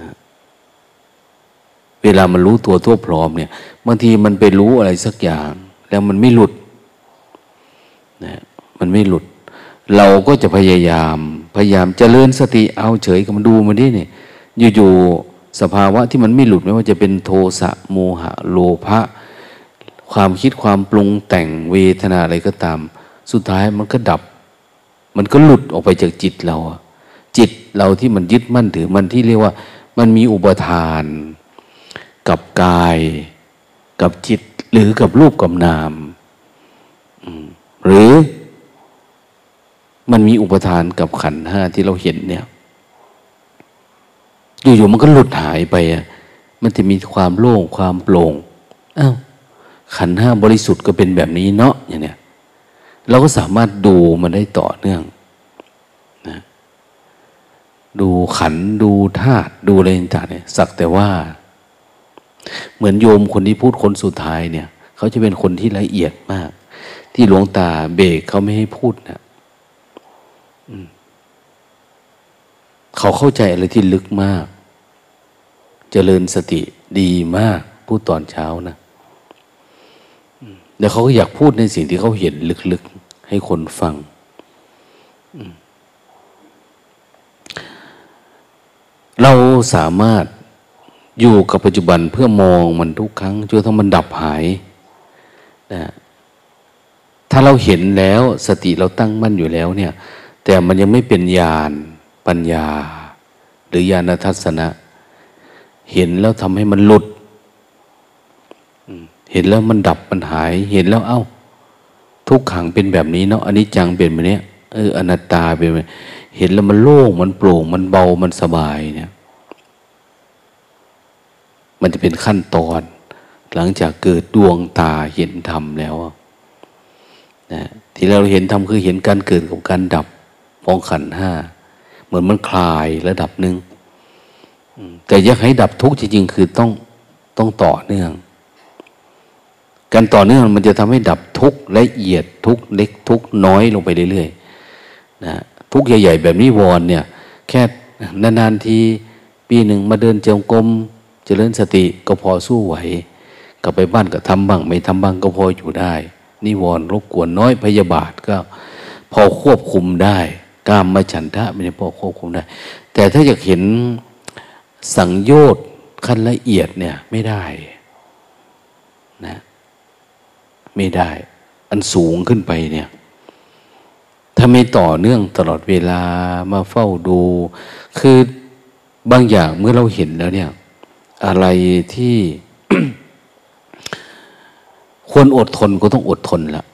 นะเวลามันรู้ตัวทั่วพร้อมเนี่ยบางทีมันไปรู้อะไรสักอย่าง แล้วมันไม่หลุดนะมันไม่หลุด เราก็จะพยายาม พยายามจเจริญสติเอาเฉยกับมันดูมันดิเนี่ยอยู่ๆสภาวะที่มันไม่หลุดไม่ว่าจะเป็นโทสะโมหะ โลภะความคิดความปรุงแต่งเวทนาอะไรก็ตาม สุดท้ายมันก็ดับ มันก็หลุดออกไปจากจิตเราจิตเราที่มันยึดมั่นถือมันที่เรียกว่า มันมีอุปทาน กับกาย กับจิต หรือกับรูปกับนามหรือมันมีอุปทานกับขันห้าที่เราเห็นเนี่ย อยู่ๆมันก็หลุดหายไปอะมันจะมีความโล่งความโปร่งอ้าวขันห้าบริสุทธิ์ก็เป็นแบบนี้เนาะอย่างเนี้ย เราก็สามารถดูมันได้ต่อเนื่องนะดูขันดูธาตุดูอะไรต่างเนี่ยสักแต่ว่า เหมือนโยมคนที่พูดคนสุดท้ายเนี่ย เขาจะเป็นคนที่ละเอียดมาก ที่หลวงตาเบรกเขาไม่ให้พูดนะเขาเข้าใจอะไรที่ลึกมากเจริญสติดีมาก พูดตอนเช้านะแล้วเขาก็อยากพูดในสิ่งที่เขาเห็นลึกๆ ให้คนฟัง เราสามารถอยู่กับปัจจุบันเพื่อมองมันทุกครั้งจนทั้งมันดับหายนะถ้าเราเห็นแล้วสติเราตั้งมั่นอยู่แล้วเนี่ย แต่มันยังไม่เป็นญาณปัญญา หรือญาณทัศนะ เห็นแล้วทำให้มันหลุด เห็นแล้วมันดับมันหาย เห็นแล้วเอา้า ทุกขังเป็นแบบนี้เนาะอันนี้จังเป็นแบบนี้เอออนัตตาเป็นแบบเห็นแล้วมันโล่งมันโปร่ง มันเบามันสบายเนี่ย มันจะเป็นขั้นตอน หลังจากเกิดดวงตาเห็นธรรมแล้วนะที่เราเห็นธรรมคือเห็นการเกิดกับการดับฟองขันห้าเหมือนมันคลายระดับหนึ่งแต่อยากให้ดับทุกข์จริงๆคือต้องต้องต่อเนื่อง การต่อเนื่องมันจะทำให้ดับทุกข์ละเอียดทุกข์เล็กทุกข์น้อยลงไปเรื่อยๆนะทุกข์ใหญ่ ๆ แบบนี้วอนเนี่ย แค่นานๆทีปีหนึ่งมาเดินเจงกรมเจริญสติก็พอสู้ไหวกลับไปบ้านก็ทำบ้าง ไม่ทำบ้างก็พออยู่ได้ นิวรณ์รบกวนน้อยพยาบาทก็ พอควบคุมได้กามมาฉันทะไม่ได้พอควบคุมได้ แต่ถ้าอยากเห็นสังโยชน์ขั้นละเอียดเนี่ยไม่ได้นะ ไม่ได้ อันสูงขึ้นไปเนี่ย ถ้าไม่ต่อเนื่องตลอดเวลามาเฝ้าดู คือบางอย่างเมื่อเราเห็นแล้วเนี่ย อะไรที่ควรอดทนก็ต้องอดทนละ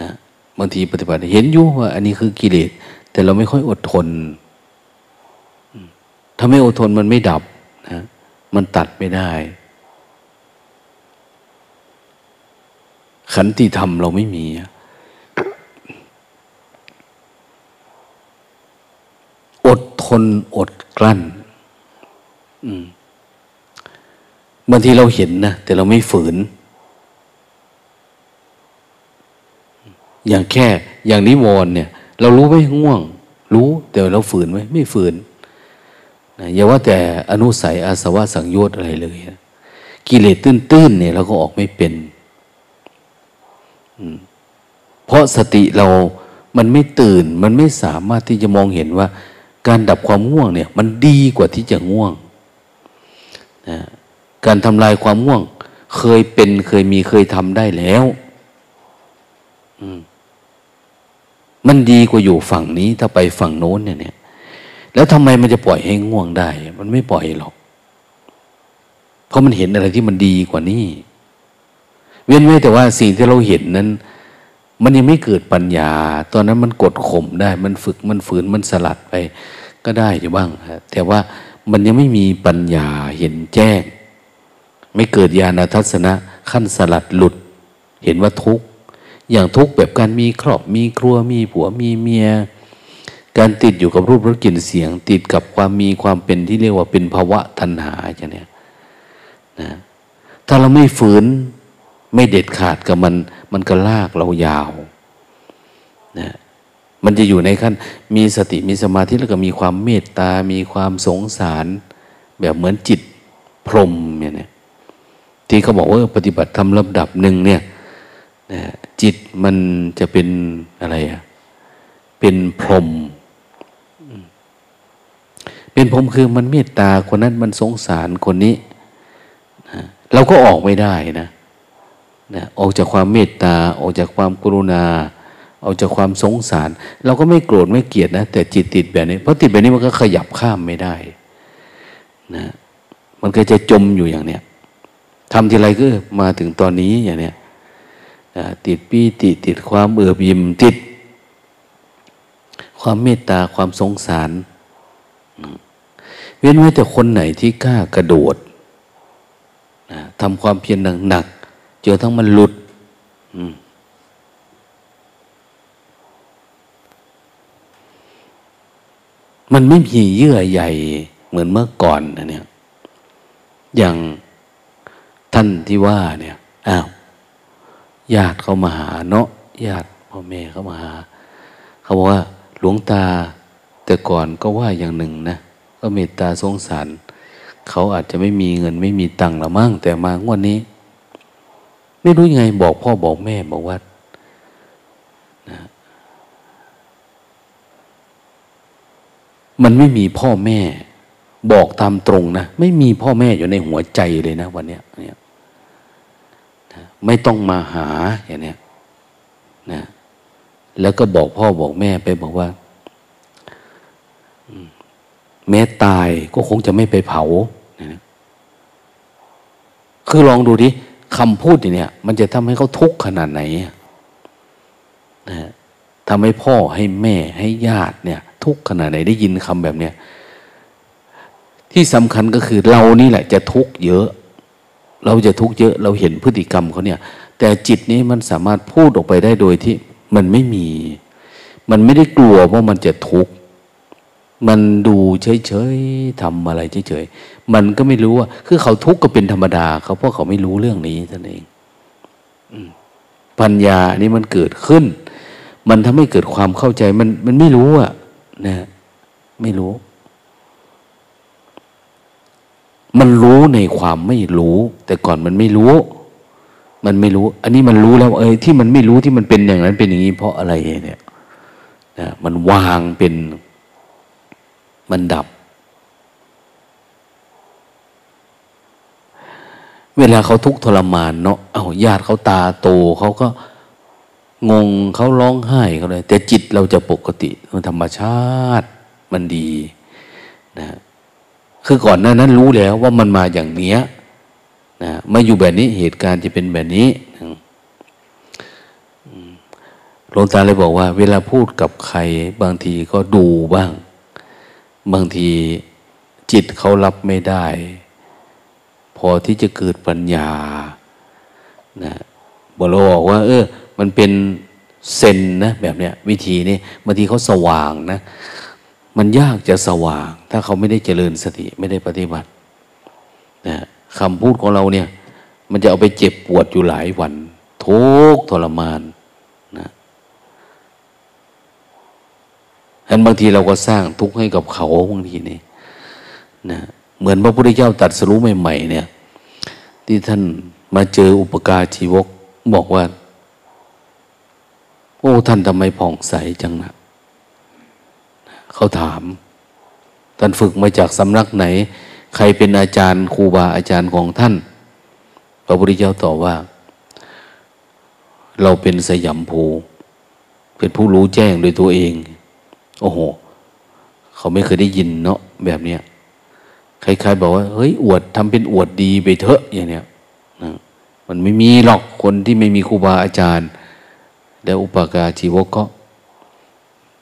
นะบางทีปฏิบัติเห็นอยู่ว่า อันนี้คือกิเลสแต่เราไม่ค่อยอดทนถ้าไม่อดทนมันไม่ดับนะมันตัดไม่ได้ ขันติธรรมเราไม่มี อดทนอดกลั้นบางทีเราเห็นนะ แต่เราไม่ฝืน อย่างแค่ อย่างนิวรณ์เนี่ย เรารู้ไหมง่วง รู้แต่เราฝืนไหมไม่ฝืนนะอย่าว่าแต่อนุสัยอาสวะสังโยชน์อะไรเลยนะกิเลสตื้นๆเนี่ยเราก็ออกไม่เป็น เพราะสติเรามันไม่ตื่น มันไม่สามารถที่จะมองเห็นว่า การดับความง่วงเนี่ย มันดีกว่าที่จะง่วงนะการทำลายความง่วง เคยเป็นเคยมีเคยทำได้แล้วมันดีกว่าอยู่ฝั่งนี้ถ้าไปฝั่งโน้นเนี่ย แล้วทำไมมันจะปล่อยให้ง่วงได้ มันไม่ปล่อยหรอก เพราะมันเห็นอะไรที่มันดีกว่านี้ เว้นไว้แต่ว่าสิ่งที่เราเห็นนั้น มันยังไม่เกิดปัญญา ตอนนั้นมันกดข่มได้ มันฝึกมันฝืนมันสลัดไป ก็ได้อยู่บ้างแต่ว่ามันยังไม่มีปัญญาเห็นแจ้ง ไม่เกิดญาณทัศนะขั้นสลัดหลุด เห็นว่าทุกข์อย่างทุกข์แบบการมีครอบมีครัวมีผัวมีเมีย การติดอยู่กับรูปรสกลิ่นเสียง ติดกับความมีความเป็นที่เรียกว่าเป็นภาวะทันหาจะเนี่ยนะถ้าเราไม่ฝืน ไม่เด็ดขาดกับมัน มันก็ลากเรายาวนะมันจะอยู่ในขั้น มีสติมีสมาธิแล้วก็มีความเมตตา มีความสงสาร แบบเหมือนจิตพรหมเนี่ยที่เขาบอกว่าปฏิบัติทำลำดับหนึ่งเนี่ยนะจิตมันจะเป็นอะไรอะเป็นพรหมเป็นผมคือมันเมตตาคนนั้นมันสงสารคนนี้นะเราก็ออกไม่ได้นะ นะออกจากความเมตตา ออกจากความกรุณา ออกจากความสงสาร เราก็ไม่โกรธไม่เกลียดนะ แต่จิตติดแบบนี้เพราะติดแบบนี้มันก็ขยับข้ามไม่ได้นะมันก็จะจมอยู่อย่างเนี้ยทำทีไรก็มาถึงตอนนี้อย่างเนี้ยติดปีติติดความเอือบยิ้มติด ความเมตตาความสงสาร เว้นไว้แต่คนไหนที่กล้ากระโดดนะทำความเพียรหนัก จอทั้งมันหลุดมันไม่มีเยื่อใหญ่เหมือนเมื่อก่อนนะเนี่ย อย่างท่านที่ว่าเนี่ยอ้าวญาติเขามาหาเนาะญาติพ่อแม่เขามาหา เขาบอกว่า หลวงตาแต่ก่อนก็ว่าอย่างหนึ่งนะ ก็เมตตาสงสาร เขาอาจจะไม่มีเงินไม่มีตังค์ละมั่งแต่มางวดนี้ ไม่รู้ยังไงบอกพ่อบอกแม่บอกว่านะมันไม่มีพ่อแม่ บอกตามตรงนะ ไม่มีพ่อแม่อยู่ในหัวใจเลยนะ วันนี้เนี่ยนะไม่ต้องมาหาอย่างนี้นะแล้วก็บอกพ่อบอกแม่ไปบอกว่าแม้ตายก็คงจะไม่ไปเผาคือลองดูดิ คำพูดเนี่ยมันจะทำให้เขาทุกข์ขนาดไหนนะทำให้พ่อให้แม่ให้ญาติเนี่ย ทุกข์ขนาดไหนได้ยินคำแบบเนี้ยที่สำคัญก็คือเรานี่แหละจะทุกข์เยอะ เราจะทุกข์เยอะ เราเห็นพฤติกรรมเขาเนี่ย แต่จิตนี้มันสามารถพูดออกไปได้โดยที่มันไม่มี มันไม่ได้กลัวว่ามันจะทุกข์ มันดูเฉยๆทำอะไรเฉยๆมันก็ไม่รู้ว่า คือเขาทุกข์ก็เป็นธรรมดาเขาเพราะเขาไม่รู้เรื่องนี้ท่านเองปัญญานี่มันเกิดขึ้น มันทำให้เกิดความเข้าใจมันมันไม่รู้อะนะ ไม่รู้ มันรู้ในความไม่รู้ แต่ก่อนมันไม่รู้ มันไม่รู้ อันนี้มันรู้แล้ว เอ้ยที่มันไม่รู้ที่มันเป็นอย่างนั้นเป็นอย่างนี้เพราะอะไรเนี่ยนะมันวางเป็น มันดับ เวลาเขาทุกข์ทรมานเนาะเอาญาติเขาตาโตเขาก็งงเขาร้องไห้เขาเลย แต่จิตเราจะปกติมันธรรมชาติมันดีนะคือก่อนหน้านั้นรู้แล้วว่ามันมาอย่างเนี้ยนะมาอยู่แบบนี้เหตุการณ์จะเป็นแบบนี้หลวงตาเลยบอกว่า เวลาพูดกับใครบางทีก็ดูบ้าง บางทีจิตเขารับไม่ได้ พอที่จะเกิดปัญญานะบอกเราบอกว่า เออ มันเป็นเซนนะแบบเนี้ยวิธีนี้บางทีเขาสว่างนะ มันยากจะสว่าง ถ้าเขาไม่ได้เจริญสติไม่ได้ปฏิบัตินะคำพูดของเราเนี่ย มันจะเอาไปเจ็บปวดอยู่หลายวันทุกทรมานนะ อันบางทีเราก็สร้างทุกข์ให้กับเขาบางทีนี่นะเหมือนพระพุทธเจ้าตัดสรู้ใหม่ๆเนี่ย ที่ท่านมาเจออุปการชีวกบอกว่า โอ้ท่านทำไมผ่องใสจังนะเขาถาม ท่านฝึกมาจากสำนักไหน ใครเป็นอาจารย์ครูบาอาจารย์ของท่าน พระพุทธเจ้าตอบว่า เราเป็นสยามภู เป็นผู้รู้แจ้งโดยตัวเอง โอ้โห เขาไม่เคยได้ยินเนาะแบบเนี้ยใครๆบอกว่า เฮ้ย อวดทำเป็นอวดดีไปเถอะอย่างเนี้ยนะมันไม่มีหรอกคนที่ไม่มีครูบาอาจารย์ แล้วอุปการชีวกก็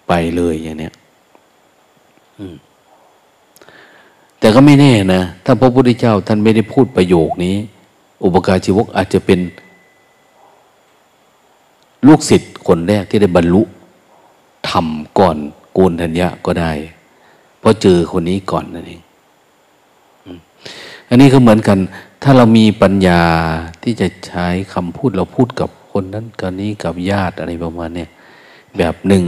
ไปเลยอย่างเนี้ยแต่ก็ไม่แน่นะ ถ้าพระพุทธเจ้าท่านไม่ได้พูดประโยคนี้ อุปการชีวกอาจจะเป็นลูกศิษย์คนแรกที่ได้บรรลุธรรมก่อน กูนธัญญะก็ได้ เพราะเจอคนนี้ก่อนนั่นเองอันนี้ก็เหมือนกัน ถ้าเรามีปัญญาที่จะใช้คำพูดเราพูดกับคนนั้นกับนี้กับญาติอะไรประมาณนี้แบบหนึ่ง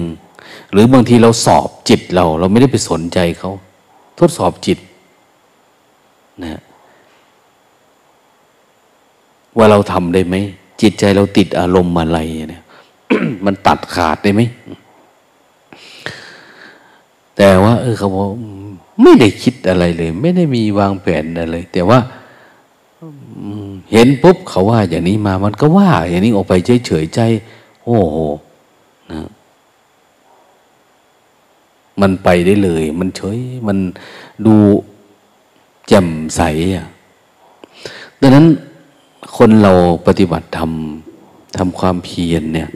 หรือบางทีเราสอบจิตเรา เราไม่ได้ไปสนใจเขา ทดสอบจิตนะว่าเราทำได้ไหมจิตใจเราติดอารมณ์อะไรเนี่ย มันตัดขาดได้ไหม แต่ว่า เออเขาบอกไม่ได้คิดอะไรเลย ไม่ได้มีวางแผนอะไรแต่ว่าเห็นปุ๊บเขาว่าอย่างนี้มามันก็ว่า อย่างนี้ออกไปเฉยเฉยใจ โอ้โหนะมันไปได้เลย มันเฉย มันดูแจ่มใสอะดังนั้นคนเราปฏิบัติทำทำความเพียรเนี่ย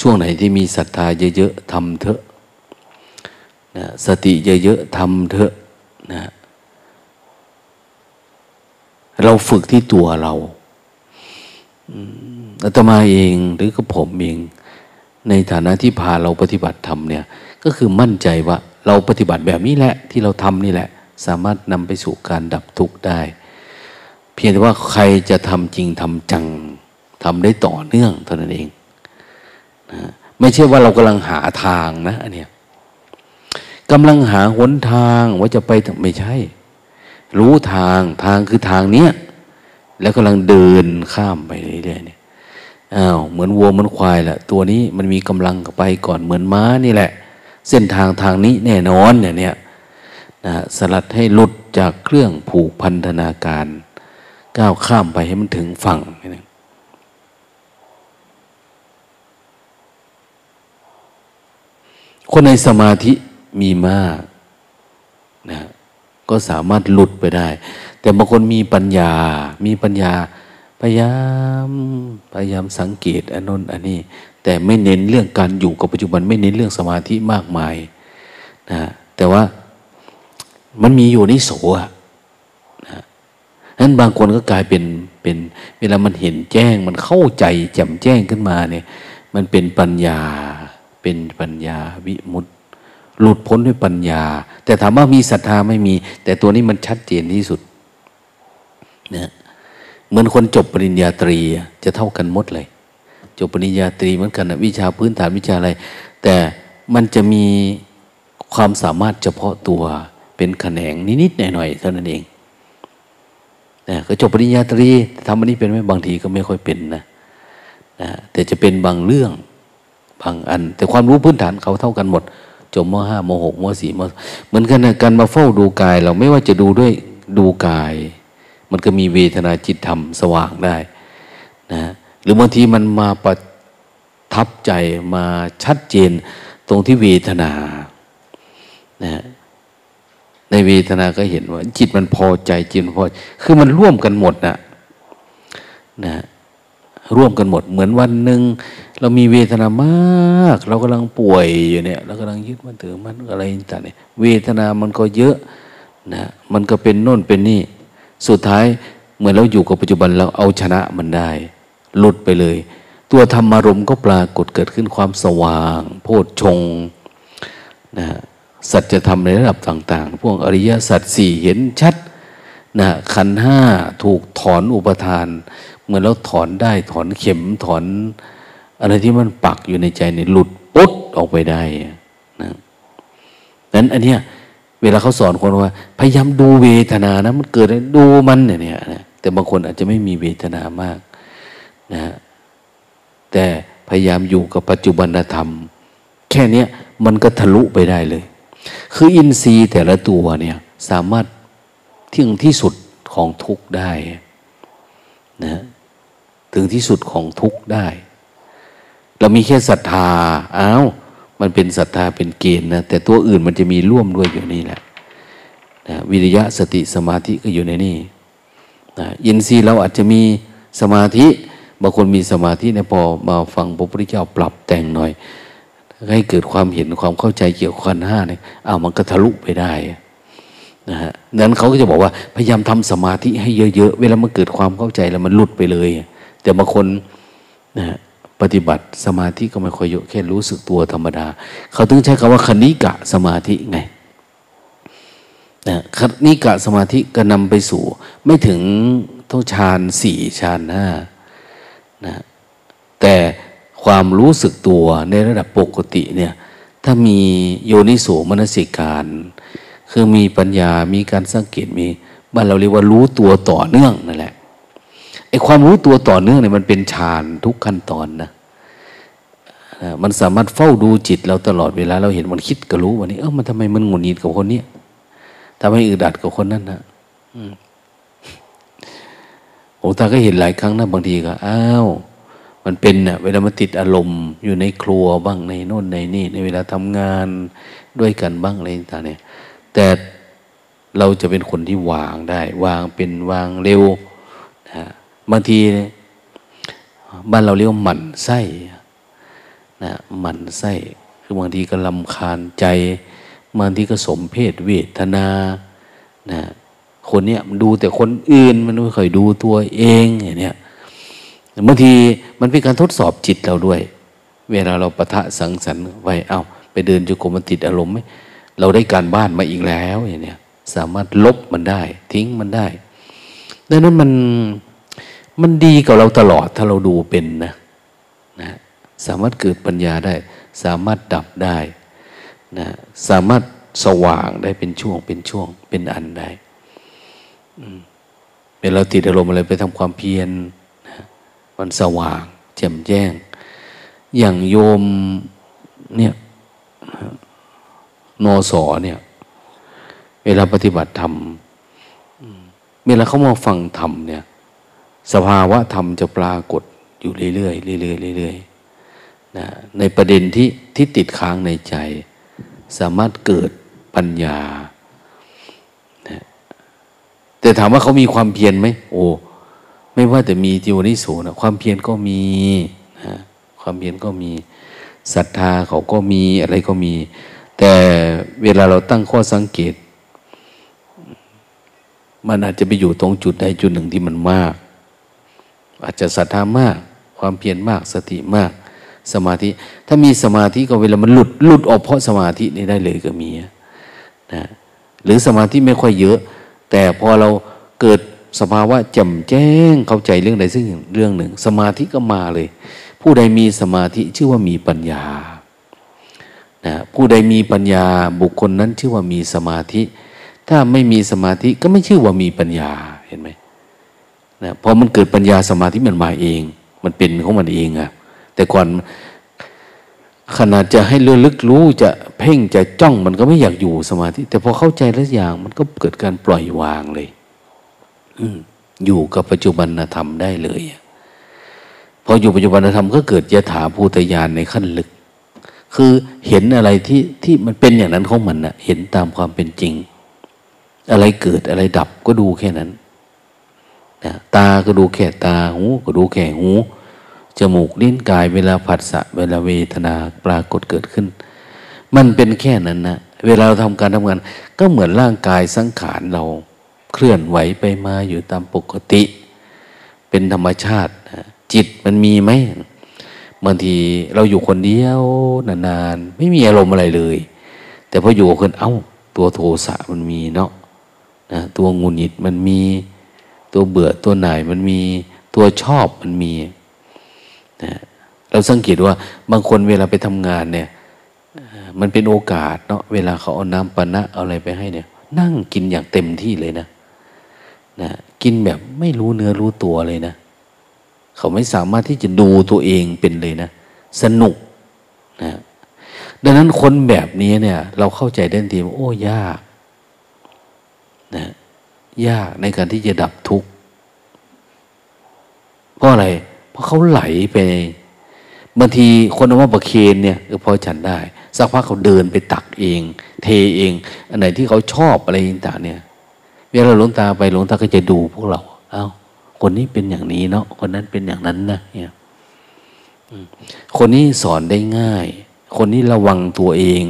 ช่วงไหนที่มีศรัทธาเยอะๆทำเถอะนะสติเยอะๆทำเถอะนะเราฝึกที่ตัวเราอาตมาเองหรือก็ผมเอง ในฐานะที่พาเราปฏิบัติธรรมเนี่ย ก็คือมั่นใจว่าเราปฏิบัติแบบนี้แหละ ที่เราทำนี่แหละ สามารถนำไปสู่การดับทุกข์ได้ เพียงแต่ว่าใครจะทำจริงทำจังทำได้ต่อเนื่องเท่านั้นเอง ไม่ใช่ว่าเรากำลังหาทางนะอันเนี้ยกำลังหาหนทางว่าจะไปไม่ใช่ รู้ทางทางคือทางเนี้ยแล้วกำลังเดินข้ามไปเรื่อยๆเนี่ยอ้าวเหมือนวัวเหมือนควายแหละตัวนี้มันมีกำลังไปก่อนเหมือนม้านี่แหละ เส้นทางทางนี้แน่นอนเนี่ยเนี่ยนะสลัดให้หลุดจากเครื่องผูกพันธนาการ ก้าวข้ามไปให้มันถึงฝั่งนี่ คนในสมาธิมีมากนะก็สามารถหลุดไปได้ แต่บางคนมีปัญญา มีปัญญา พยายามพยายามสังเกตอนนนอันนี้ แต่ไม่เน้นเรื่องการอยู่กับปัจจุบัน ไม่เน้นเรื่องสมาธิมากมายนะแต่ว่ามันมีอยู่ในโสะนะนั้นบางคนก็กลายเป็นเป็น เวลามันเห็นแจ้ง มันเข้าใจแจ่มแจ้งขึ้นมาเนี่ย มันเป็นปัญญา เป็นปัญญาวิมุตติหลุดพ้นด้วยปัญญา แต่ถามว่ามีศรัทธาไม่มี แต่ตัวนี้มันชัดเจนที่สุดนะเหมือนคนจบปริญญาตรีจะเท่ากันหมดเลย จบปริญญาตรีเหมือนกันนะวิชาพื้นฐานวิชาอะไร แต่มันจะมีความสามารถเฉพาะตัวเป็นแขนงนิดๆหน่อยๆเท่านั้นเองนะก็จบปริญญาตรีทำอันนี้เป็นไหมบางทีก็ไม่ค่อยเป็นนะนะแต่จะเป็นบางเรื่อง บางอัน แต่ความรู้พื้นฐานเขาเท่ากันหมด จบมห้ามหกมสี่มเหมือนกันนะการมาเฝ้าดูกาย เราไม่ว่าจะดูด้วยดูกาย มันก็มีเวทนาจิตธรรมสว่างได้นะหรือบางทีมันมาประทับใจมาชัดเจนตรงที่เวทนานะในเวทนาก็เห็นว่า จิตมันพอใจจิตพอคือมันร่วมกันหมดนะนะร่วมกันหมด เหมือนวันหนึ่ง เรามีเวทนามาก เรากำลังป่วยอยู่เนี่ยเรากำลังยึดมันถือมันอะไรต่างเนี่ยเวทนามันก็เยอะนะมันก็เป็นโน่นเป็นนี่ สุดท้ายเหมือนเราอยู่กับปัจจุบันเราเอาชนะมันได้หลุดไปเลย ตัวธรรมารมก็ปรากฏเกิดขึ้นความสว่าง โพชฌงนะสัจธรรมในระดับต่าง ๆ พวกอริยสัจสี่เห็นชัดนะขันห้าถูกถอนอุปทาน เหมือนเราถอนได้ถอนเข็มถอน อะไรที่มันปักอยู่ในใจเนี่ยหลุดปุ๊ดออกไปได้นะนั้นอันเนี้ยเวลาเขาสอนคนว่า พยายามดูเวทนานะ มันเกิดดูมันเนี่ยนะแต่บางคนอาจจะไม่มีเวทนามากนะแต่พยายามอยู่กับปัจจุบันธรรม แค่นี้มันก็ทะลุไปได้เลย คืออินทรีย์แต่ละตัวเนี่ยสามารถที่งที่สุดของทุกได้นะถึงที่สุดของทุกได้ เรามีแค่ศรัทธาอ้าวมันเป็นศรัทธาเป็นเกณฑ์นะแต่ตัวอื่นมันจะมีร่วมด้วยอยู่นี่แหละนะวิริยะสติสมาธิก็อยู่ในนี่นะยินทรีย์เราอาจจะมีสมาธิบางคนมีสมาธิเนี่ยพอมาฟังพระพุทธเจ้าปรับแต่งหน่อย ให้เกิดความเห็นความเข้าใจเกี่ยวกับขันห้าเนี่ยอ้าวมันก็ทะลุไปได้นะฮะนั้นเขาก็จะบอกว่าพยายามทำสมาธิให้เยอะๆเวลามันเกิดความเข้าใจแล้วมันหลุดไปเลย แต่บางคนนะ ปฏิบัติสมาธิก็ไม่ค่อยเยอะแค่รู้สึกตัวธรรมดา เขาถึงใช้คำว่าคณิกะสมาธิไงนะคณิกะสมาธิก็นำไปสู่ ไม่ถึงต้องฌานสี่ฌานห้านะแต่ความรู้สึกตัวในระดับปกติเนี่ยถ้ามีโยนิโสมนสิการ คือมีปัญญามีการสังเกตมีบ้านเราเรียกว่ารู้ตัวต่อเนื่องนั่นแหละ ไอ้ความรู้ตัวต่อเนื่องเนี่ยมันเป็นฌานทุกขั้นตอนนะมันสามารถเฝ้าดูจิตเราตลอดเวลา เราเห็นมันคิดก็รู้วันนี้เออมันทำไมมันหงุดหงิดกับคนนี้ทำให้อึดอัดกับคนนั้นนะโอ้ตาก็เห็นหลายครั้งนะบางทีก็อ้าวมันเป็นเนะ่ะเวลามันติดอารมณ์อยู่ในครัวบ้างในโน่นในนี่ ในเวลาทำงานด้วยกันบ้างอะไรต่างเนี่ย แต่เราจะเป็นคนที่วางได้ วางเป็นวางเร็ว บางที บ้านเราเรียกว่าหมันไส้นะหมันไส้คือบางทีก็ลำคาญใจ บางทีก็สมเพศเวทนานะคนเนี้ยดูแต่คนอื่นมันไม่ค่อยดูตัวเองอย่างเนี้ยบางทีมันเป็นการทดสอบจิตเราด้วย เวลาเราปะทะสังสรรค์ไว้เอา้า ไปเดินจุกมันติดอารมณ์ไหมเราได้การบ้านมาอีกแล้วอย่างเนี้ยสามารถลบมันได้ ทิ้งมันได้ดังนั้นมัน มันดีกับเราตลอดถ้าเราดูเป็นนะนะ สามารถเกิดปัญญาได้ สามารถดับได้นะสามารถสว่างได้เป็นช่วง เป็นช่วง เป็นอันได้เป็นเราติดอารมณ์อะไรไปทำความเพียรนะมันสว่างแจ่มแจ้ง อย่างโยมเนี่ยนสเนี่ย เวลาปฏิบัติธรรมเวลาเขามาฟังธรรมเนี่ย สภาวะธรรมจะปรากฏอยู่เรื่อยๆเรื่อยๆเรื่อยๆนะในประเด็นที่ที่ติดค้างในใจ สามารถเกิดปัญญานะแต่ถามว่าเขามีความเพียรไหมโอ้ไม่ว่าแต่มีจิวนิสูนะความเพียรก็มีนะความเพียรก็มีศรัทธาเขาก็มีอะไรก็มี แต่เวลาเราตั้งข้อสังเกต มันอาจจะไปอยู่ตรงจุดใดจุดหนึ่งที่มันมาก อาจจะศรัทธามาก ความเพียรมากสติมาก สมาธิ ถ้ามีสมาธิก็เวลามันหลุดหลุดออกเพราะสมาธินี่ได้เลยก็มีนะหรือสมาธิไม่ค่อยเยอะ แต่พอเราเกิดสภาวะจำแจ้งเข้าใจเรื่องใดซึ่งเรื่องหนึ่ง สมาธิก็มาเลย ผู้ใดมีสมาธิชื่อว่ามีปัญญานะผู้ใดมีปัญญาบุคคลนั้นชื่อว่ามีสมาธิ ถ้าไม่มีสมาธิก็ไม่ชื่อว่ามีปัญญาเห็นไหม นะพอมันเกิดปัญญาสมาธิมันมาเอง มันเป็นของมันเองอะแต่ก่อนขนาดจะให้เลือลึกรู้จะเพ่งจะจ้องมันก็ไม่อยากอยู่สมาธิ แต่พอเข้าใจแล้วอย่าง มันก็เกิดการปล่อยวางเลย อือยู่กับปัจจุบันธรรมได้เลยพออยู่ปัจจุบันธรรมก็เกิดยถาภูตยานในขั้นลึก คือเห็นอะไรที่ที่มันเป็นอย่างนั้นของมันนะเห็นตามความเป็นจริง อะไรเกิดอะไรดับก็ดูแค่นั้น นะตาก็ดูแค่ตาหูก็ดูแค่หู จมูกลิ้นกายเวลาผัสสะเวลาเวทนาปรากฏเกิดขึ้น มันเป็นแค่นั้นนะเวลาเราทำการทำงาน ก็เหมือนร่างกายสังขารเราเคลื่อนไหวไปมาอยู่ตามปกติ เป็นธรรมชาติจิตมันมีไหมบางทีเราอยู่คนเดียวนานๆไม่มีอารมณ์อะไรเลย แต่พออยู่กับคนเอา้า ตัวโทสะมันมีเนาะนะตัวงุนหิดมันมี ตัวเบื่อตัวหน่ายมันมีตัวชอบมันมีนะเราสังเกตว่าบางคนเวลาไปทำงานเนี่ย มันเป็นโอกาสเนาะเวลาเขาเอาน้ำปนะเอาอะไรไปให้เนี่ย นั่งกินอย่างเต็มที่เลยนะนะกินแบบไม่รู้เนื้อรู้ตัวเลยนะ เขาไม่สามารถที่จะดูตัวเองเป็นเลยนะ สนุกนะดังนั้นคนแบบนี้เนี่ย เราเข้าใจได้ทีว่าโอ้ยากนะ ยากในการที่จะดับทุกข์เพราะอะไร เพราะเขาไหลไปบางทีคนเอามาประเคนเนี่ยก็พอฉันได้ สักพักเขาเดินไปตักเอง เทเอง อันไหนที่เขาชอบอะไรต่างเนี่ย เวลาหลวงตาไปหลวงตาก็จะดูพวกเราเอา้าคนนี้เป็นอย่างนี้เนาะคนนั้นเป็นอย่างนั้นนะเนี่ยคนนี้สอนได้ง่าย คนนี้ระวังตัวเอง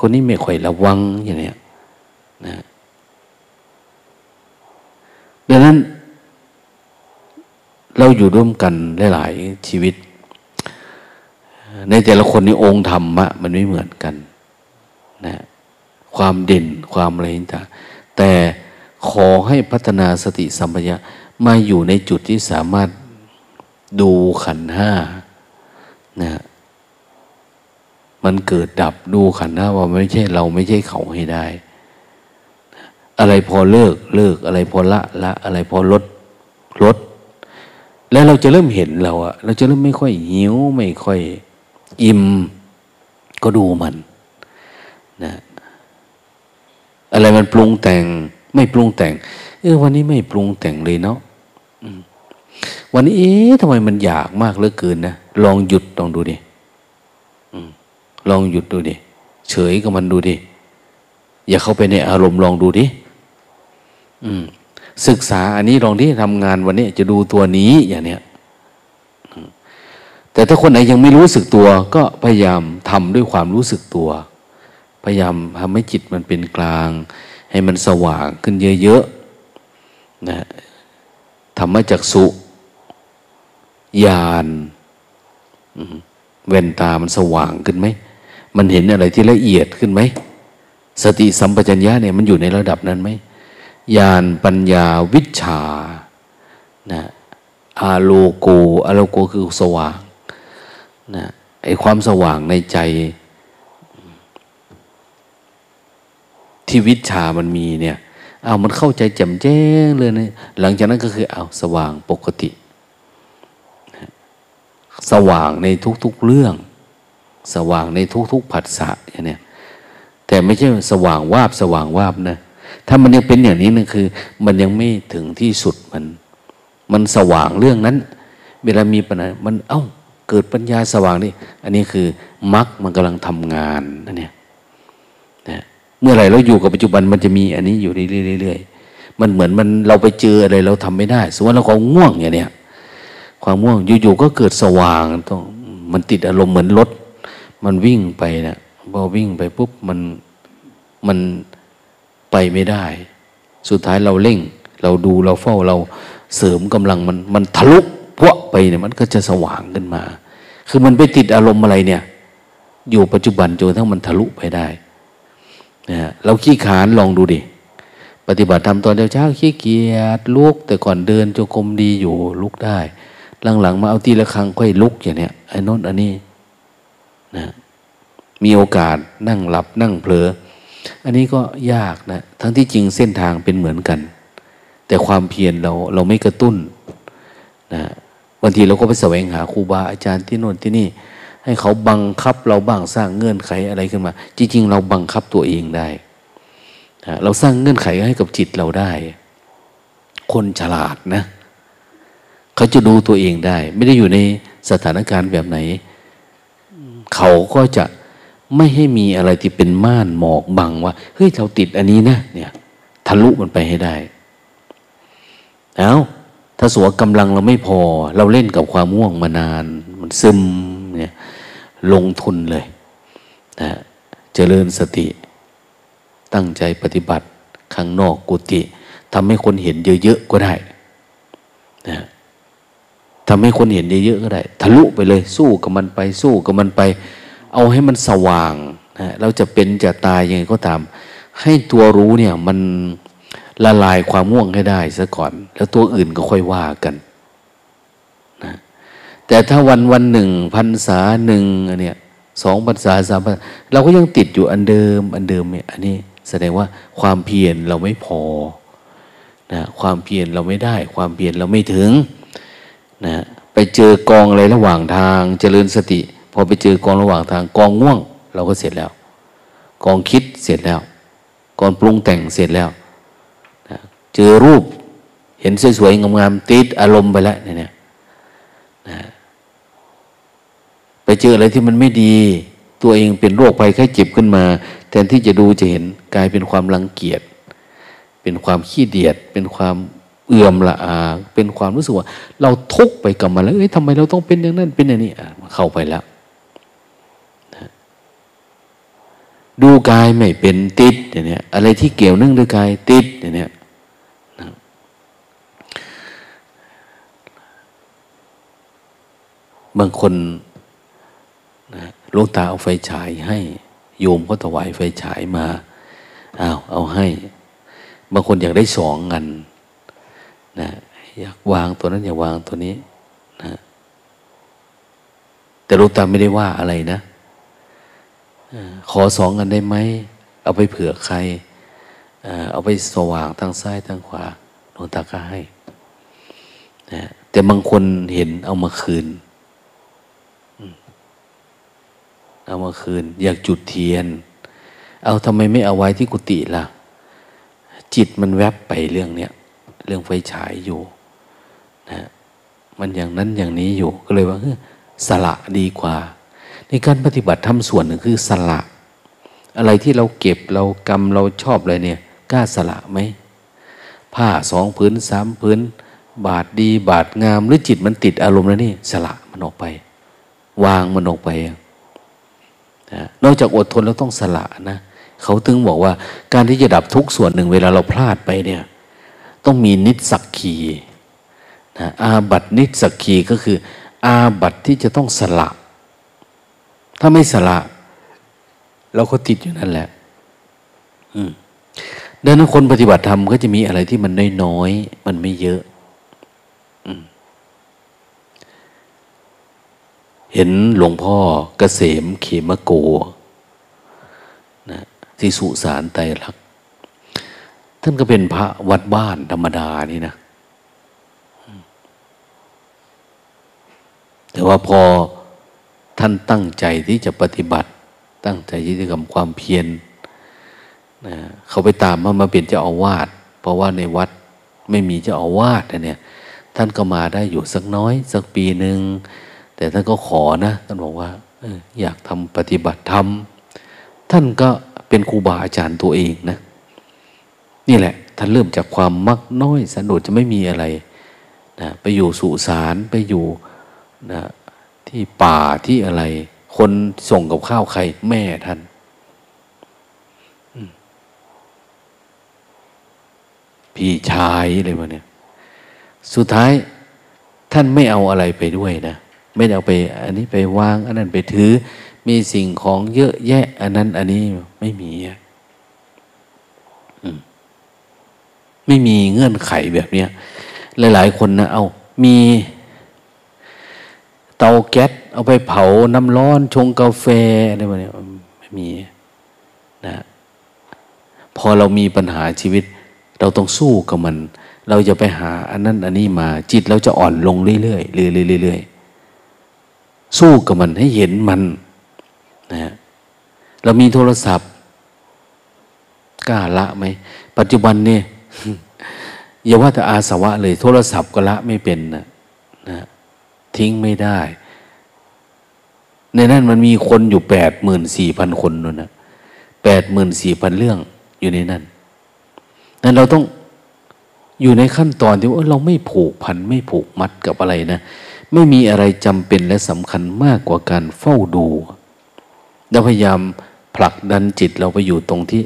คนนี้ไม่ค่อยระวังอย่างเนี้ยนะ ดังนั้น เราอยู่ร่วมกันหลายๆชีวิต ในแต่ละคนนี้องค์ธรรมะ มันไม่เหมือนกันนะความเด่นความอะไรต่างแต่ขอให้พัฒนาสติสัมปชัญญะมาอยู่ในจุดที่สามารถดูขันห้านะมันเกิดดับดูขันห้าว่าไม่ใช่เราไม่ใช่เขาให้ได้ อะไรพอเลิกเลิก อะไรพอละละอะไรพอลดลด แล้วเราจะเริ่มเห็นเราอะเราจะเริ่มไม่ค่อยหิวไม่ค่อยอิ่มก็ดูมันนะอะไรมันปรุงแต่ง ไม่ปรุงแต่ง เออวันนี้ไม่ปรุงแต่งเลยเนาะวันนี้เอ๊ะทำไมมันอยากมากเหลือเกินนะลองหยุดลองดูดิลองหยุดดูดิเฉยกับมันดูดิอย่าเข้าไปในอารมณ์ลองดูดิ ศึกษาอันนี้ลองที่ทำงานวันนี้จะดูตัวนี้อย่างเนี้ยแต่ถ้าคนไหนยังไม่รู้สึกตัว ก็พยายามทำด้วยความรู้สึกตัว พยายามทำให้จิตมันเป็นกลาง ให้มันสว่างขึ้นเยอะๆนะธรรมจักสุญาณเวนตามันสว่างขึ้นไหม มันเห็นอะไรที่ละเอียดขึ้นไหม สติสัมปชัญญะเนี่ยมันอยู่ในระดับนั้นไหม ญาณปัญญาวิชานะอาโลโกอาโลโกคือสว่างนะไอความสว่างในใจ ที่วิชามันมีเนี่ย เอามันเข้าใจแจ่มแจ้งเลยนะหลังจากนั้นก็คือเอาสว่างปกติ สว่างในทุกๆเรื่อง สว่างในทุกๆผัสสะอย่างเนี้ยแต่ไม่ใช่สว่างวาบสว่างวาบนะ ถ้ามันยังเป็นอย่างนี้นึงคือ มันยังไม่ถึงที่สุดมัน มันสว่างเรื่องนั้น เวลามีปัญหามันเอา้า เกิดปัญญาสว่างนี่อันนี้คือมรรคมันกำลังทำงานนะเนี่ยเมื่อไหร่เราอยู่กับปัจจุบันมันจะมีอันนี้อยู่เรื่อยๆมันเหมือนมันเราไปเจออะไรเราทำไม่ได้ สมมติเราก็ง่วงอย่างเนี้ยความง่วงอยู่ๆก็เกิดสว่างต้องมันติดอารมณ์เหมือนรถ มันวิ่งไปนะพอวิ่งไปปุ๊บมันมัน ไปไม่ได้ สุดท้ายเราเร่ง เราดูเราเฝ้าเราเสริมกำลังมันมันทะลุพวกไปเนี่ยมันก็จะสว่างขึ้นมา คือมันไปติดอารมณ์อะไรเนี่ย อยู่ปัจจุบันจนทั้งมันทะลุไปได้นะเราขี้ขานลองดูดิปฏิบัติทำตอนเช้าขี้เกียจลุก แต่ก่อนเดินจงกรมดีอยู่ลุกได้ หลังๆ มาเอาทีละครั้งค่อยลุกอย่างเนี้ยไอ้นนท์อันนี้นะมีโอกาสนั่งหลับนั่งเผลอ อันนี้ก็ยากนะ ทั้งที่จริงเส้นทางเป็นเหมือนกัน แต่ความเพียรเราเราไม่กระตุ้นนะบางทีเราก็ไปแสวงหาครูบาอาจารย์ที่โน่นที่นี่ ให้เขาบังคับเราบ้างสร้างเงื่อนไขอะไรขึ้นมา จริง ๆ เราบังคับตัวเองได้เราสร้างเงื่อนไขให้กับจิตเราได้ คนฉลาดนะ เขาจะดูตัวเองได้ ไม่ได้อยู่ในสถานการณ์แบบไหน เขาก็จะ ไม่ให้มีอะไรที่เป็นม่านหมอกบังว่าเฮ้ยเราติดอันนี้นะเนี่ยทะลุมันไปให้ได้แล้วถ้าสัวกำลังเราไม่พอ เราเล่นกับความง่วงมานาน มันซึมเนี่ยลงทุนเลยนะเจริญสติ ตั้งใจปฏิบัติข้างนอกกุฏิทำให้คนเห็นเยอะๆก็ได้นะทำให้คนเห็นเยอะๆก็ได้ ทะลุไปเลย สู้กับมันไป สู้กับมันไป เอาให้มันสว่างนะเราจะเป็นจะตายยังไงก็ตาม ให้ตัวรู้เนี่ยมันละลายความง่วงให้ได้ซะก่อน แล้วตัวอื่นก็ค่อยว่ากันนะแต่ถ้าวันวันหนึ่งพันษาหนึ่งเนี่ยสองพรรษาสามพรรษาเราก็ยังติดอยู่อันเดิม อันเดิมเนี่ยอันนี้แสดงว่าความเพียรเราไม่พอนะความเพียรเราไม่ได้ ความเพียรเราไม่ถึงนะไปเจอกองอะไรระหว่างทางเจริญสติ อไปเจอกองระหว่างทางกองง่วง เราก็เสร็จแล้ว กองคิดเสร็จแล้วกองปรุงแต่งเสร็จแล้วนะเจอรูปเห็นสวยๆงามๆติดอารมณ์ไปแล้วเนี่ยนะไปเจออะไรที่มันไม่ดี ตัวเองเป็นโรคภัยไข้เจ็บขึ้นมา แทนที่จะดูจะเห็นกลายเป็นความรังเกียจเป็นความขี้เดียด เป็นความเอื่อมละอาเป็นความรู้สึกว่า เราทุกไปกับมันแล้วเอ้ยทำไมเราต้องเป็นอย่างนั้นเป็นอย่างนี้เข้าไปแล้ว ดูกายไม่เป็นติดอย่างนี้อะไรที่เกี่ยวเนื่องด้วยกายติดอย่างนี้บางคนนะลวงตาเอาไฟฉายให้ โยมก็ถวายไฟฉายมาเอาเอาให้ บางคนอยากได้สองงินนะอยากวางตัวนั้นอยากวางตัวนี้นะแต่ลวงตาไม่ได้ว่าอะไรนะ ขอสองเงินได้ไหม เอาไปเผื่อใคร เอาไปสว่างทางซ้ายทางขวาหลวงตาก็ให้นะแต่บางคนเห็นเอามาคืน เอามาคืน อยากจุดเทียน เอาทำไมไม่เอาไว้ที่กุฏิล่ะ จิตมันแวบไปเรื่องเนี้ย เรื่องไฟฉายอยู่นะมันอย่างนั้นอย่างนี้อยู่ ก็เลยว่าสละดีกว่า ในการปฏิบัติทำส่วนหนึ่งคือสละ อะไรที่เราเก็บเรากรรมเราชอบอะไรเนี่ยกล้าสละไหมผ้าสองพื้นสามพื้นบาทดีบาทงาม หรือจิตมันติดอารมณ์แล้วนี่ สละมันออกไป วางมันออกไปนะนอกจากอดทนแล้วต้องสละนะเขาถึงบอกว่า การที่จะดับทุกส่วนหนึ่งเวลาเราพลาดไปเนี่ย ต้องมีนิสักขีนะอาบัตนิสักขีก็คือ อาบัตที่จะต้องสละ ถ้าไม่สละ เราก็ติดอยู่นั่นแหละดังนั้นคนปฏิบัติธรรมก็จะมีอะไรที่มันน้อยๆ มันไม่เยอะเห็นหลวงพ่อเกษมเขมโกนะที่สุสานไตรลักษณ์ท่านก็เป็นพระวัดบ้านธรรมดานี่นะ แต่ว่าพอ ท่านตั้งใจที่จะปฏิบัติ ตั้งใจที่จะทำความเพียรนะเขาไปตามมามาเป็นเจ้าอาวาสเพราะว่าในวัดไม่มีเจ้าอาวาสเนี่ย ท่านก็มาได้อยู่สักน้อย สักปีหนึ่งแต่ท่านก็ขอนะท่านบอกว่าอยากทำปฏิบัติธรรมท่านก็เป็นครูบาอาจารย์ตัวเองนะ นี่แหละ ท่านเริ่มจากความมักน้อยสันโดษจะไม่มีอะไรนะไปอยู่สุสานไปอยู่นะ ที่ป่าที่อะไร คนส่งกับข้าวใคร แม่ท่านพี่ชายอะไรมาเนี่ย สุดท้ายท่านไม่เอาอะไรไปด้วยนะ ไม่เอาไป อันนี้ไปวาง อันนั้นไปถือ มีสิ่งของเยอะแยะ อันนั้น อันนี้ไม่มีไม่มีเงื่อนไขแบบเนี้ย หลาย ๆ คนนะ เอา มี เตาแก๊สเอาไปเผาน้ำร้อน ชงกาแฟอะไรแบบนี้ไม่มีนะพอเรามีปัญหาชีวิต เราต้องสู้กับมัน เราจะไปหาอันนั้นอันนี้มา จิตเราจะอ่อนลงเรื่อยๆเรื่อยๆเรื่อยๆสู้กับมันให้เห็นมันนะเรามีโทรศัพท์กล้าละไหมปัจจุบันเนี่ยอย่าว่าแต่อาสวะเลย โทรศัพท์ก็ละไม่เป็นนะนะ ทิ้งไม่ได้ ในนั้นมันมีคนอยู่แปดหมื่นสี่พันคนนู่นนะแปดหมื่นสี่พันเรื่องอยู่ในนั้นนั้นเราต้องอยู่ในขั้นตอนที่ว่าเราไม่ผูกพันไม่ผูกมัดกับอะไรนะ ไม่มีอะไรจำเป็นและสำคัญมากกว่าการเฝ้าดูเราพยายามผลักดันจิตเราไปอยู่ตรงที่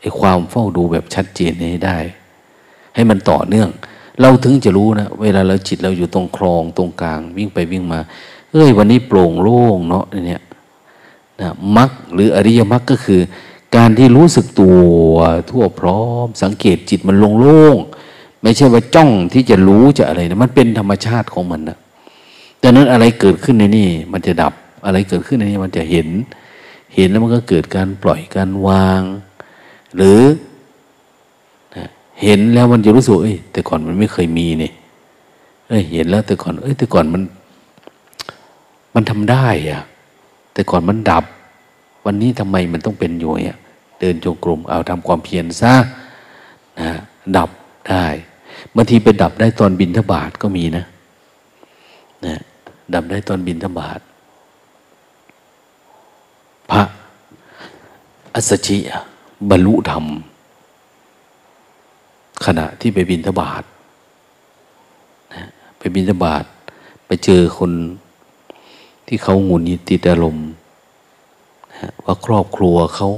ไอ้ความเฝ้าดูแบบชัดเจนให้ได้ ให้มันต่อเนื่อง เราถึงจะรู้นะเวลาเราจิตเราอยู่ตรงคลองตรงกลาง วิ่งไปวิ่งมา เอ้ยวันนี้โปร่งโล่งเนาะเนี่ยนะมักหรืออริยมรรคก็คือ การที่รู้สึกตัวทั่วพร้อม สังเกตจิตมันโล่งๆไม่ใช่ว่าจ้องที่จะรู้จะอะไรนะมันเป็นธรรมชาติของมันนะดังนั้นอะไรเกิดขึ้นในนี่ มันจะดับอะไรเกิดขึ้นในนี้มันจะเห็น เห็นแล้วมันก็เกิดการปล่อยการวาง หรือ เห็นแล้วมันจะรู้สึกเอ้ยแต่ก่อนมันไม่เคยมีเนี่ยเอ้ยเห็นแล้วแต่ก่อน เอ้ยแต่ก่อนมัน มันทำได้อะแต่ก่อนมันดับ วันนี้ทำไมมันต้องเป็นอยู่เนี่ยเดินจงกรมเอาทำความเพียรซะนะดับได้บางทีไปดับได้ตอนบินทบาทก็มีนะนะดับได้ตอนบินทบาทพระอัสชิบรรลุธรรม ขณะที่ไปบินทบาทนะไปบินทบาทไปเจอคนที่เขาหงุดหงิดติดอารมณ์นะว่าครอบครัวเขา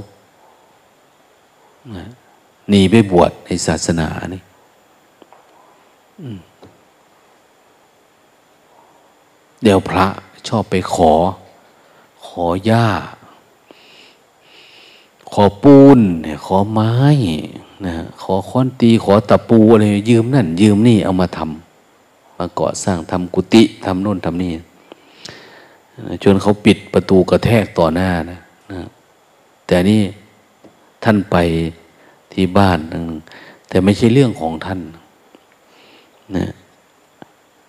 หนีไปบวชในศาสนานี่เดี๋ยวพระชอบไปขอ ขอย่าขอปูนขอไม้ นะขอค้อนตีขอตะปูอะไรยืมนั่น ยืมนี่เอามาทำมาก่อสร้างทำกุฏิทำโน่นทำนี่จนเขาปิดประตูกระแทกต่อหน้านะนะแต่นี่ท่านไปที่บ้านนึงแต่ไม่ใช่เรื่องของท่านนะ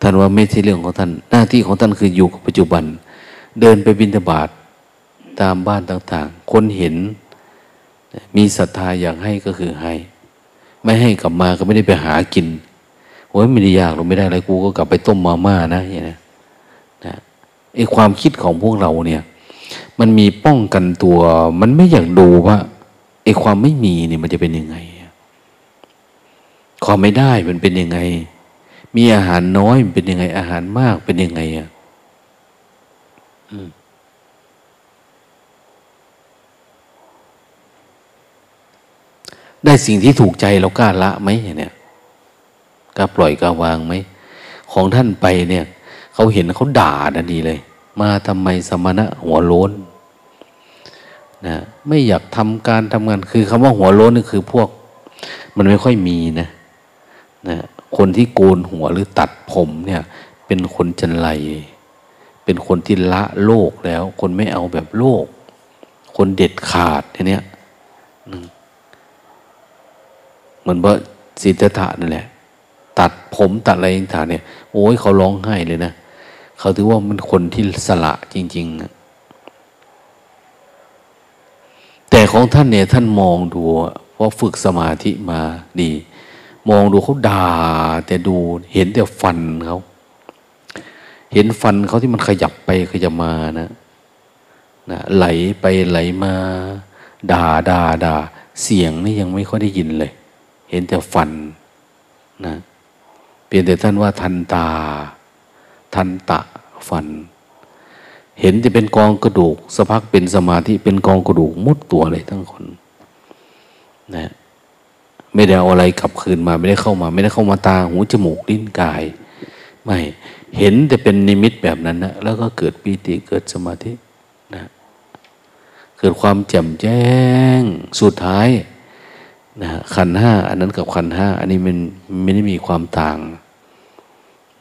ท่านว่าไม่ใช่เรื่องของท่าน หน้าที่ของท่านคืออยู่กับปัจจุบัน เดินไปบินทบาทตามบ้านต่าง ๆ คนเห็น มีศรัทธาอยากให้ก็คือให้ ไม่ให้กลับมาก็ไม่ได้ไปหากินโอ้ยไม่ได้ยากหรอกไม่ได้อะไรกูก็กลับไปต้มมาม่านะอย่างนี้นะไอความคิดของพวกเราเนี่ย มันมีป้องกันตัว มันไม่อยากดูว่าไอความไม่มีเนี่ยมันจะเป็นยังไงความไม่ได้มันเป็นยังไง มีอาหารน้อยมันเป็นยังไง อาหารมากเป็นยังไงอะ อืม ได้สิ่งที่ถูกใจเรากล้าละไหมเนี่ยกล้าปล่อยกล้าวางไหมของท่านไปเนี่ยเขาเห็นเขาด่าดันดีเลย มาทำไมสมณะหัวโล้นนะไม่อยากทำการทำงานคือคำว่าหัวโล้นนี่คือพวก มันไม่ค่อยมีนะนะคนที่โกนหัวหรือตัดผมเนี่ย เป็นคนจันไรเป็นคนที่ละโลกแล้ว คนไม่เอาแบบโลก คนเด็ดขาดเนี่ย เหมือนว่าสิทธัตถะนั่นแหละ ตัดผมตัดอะไรต่างเนี่ย โอ้ยเขาร้องไห้เลยนะเขาถือว่ามันคนที่สละจริง ๆ แต่ของท่านเนี่ยท่านมองดูเพราะฝึกสมาธิมาดี มองดูเขาด่า แต่ดูเห็นแต่ฟันเขาเห็นฟันเขาที่มันขยับไปขยับมานะนะไหลไปไหลมา ด่าด่าด่าเสียงนี่ยังไม่ค่อยได้ยินเลย เห็นแต่ฟันนะเพียงแต่ท่านว่าทันตา ทันตะฟัน เห็นจะเป็นกองกระดูกสักพักเป็นสมาธิเป็นกองกระดูกมุดตัวเลยทั้งคนนะไม่ได้เอาอะไรกลับคืนมา ไม่ได้เข้ามา ไม่ได้เข้ามาตาหูจมูกลิ้นกาย ไม่เห็นแต่เป็นนิมิตแบบนั้นนะแล้วก็เกิดปีติเกิดสมาธินะเกิดความแจ่มแจ้งสุดท้าย นะขันห้าอันนั้นกับขันห้าอันนี้มันไม่ได้มีความต่าง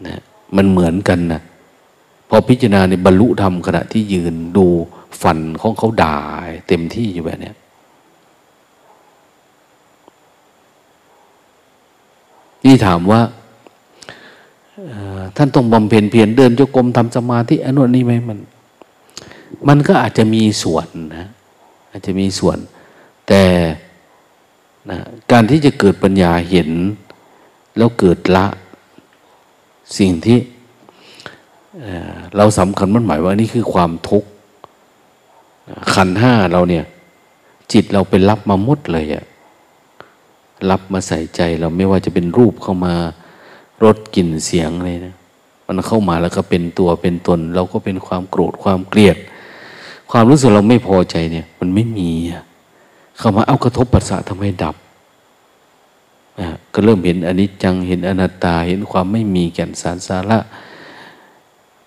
นะมันเหมือนกันนะพอพิจารณาในบรรลุธรรมขณะที่ยืนดูฝันของเขาด่าเต็มที่อยู่แบบนี้นี่ถามว่าท่านต้องบำเพ็ญเพียรเดินจงกรมทำสมาธิอนุนี้ไหมมัน มันก็อาจจะมีส่วนนะ อาจจะมีส่วน แต่ นะการที่จะเกิดปัญญาเห็น แล้วเกิดละ สิ่งที่เราสำคัญมันหมายว่านี่คือความทุกข์ขันห้าเราเนี่ย จิตเราเป็นรับมาหมดเลยอะรับมาใส่ใจเราไม่ว่าจะเป็นรูปเข้ามารสกลิ่นเสียงอะไรนะมันเข้ามาแล้วก็เป็นตัวเป็นตน เราก็เป็นความโกรธความเกลียด ความรู้สึกเราไม่พอใจเนี่ย มันไม่มี เข้ามาเอากระทบปัสสะทำให้ดับก็เริ่มเห็นอนิจจังเห็นอนัตตาเห็นความไม่มีแก่นสารสาระ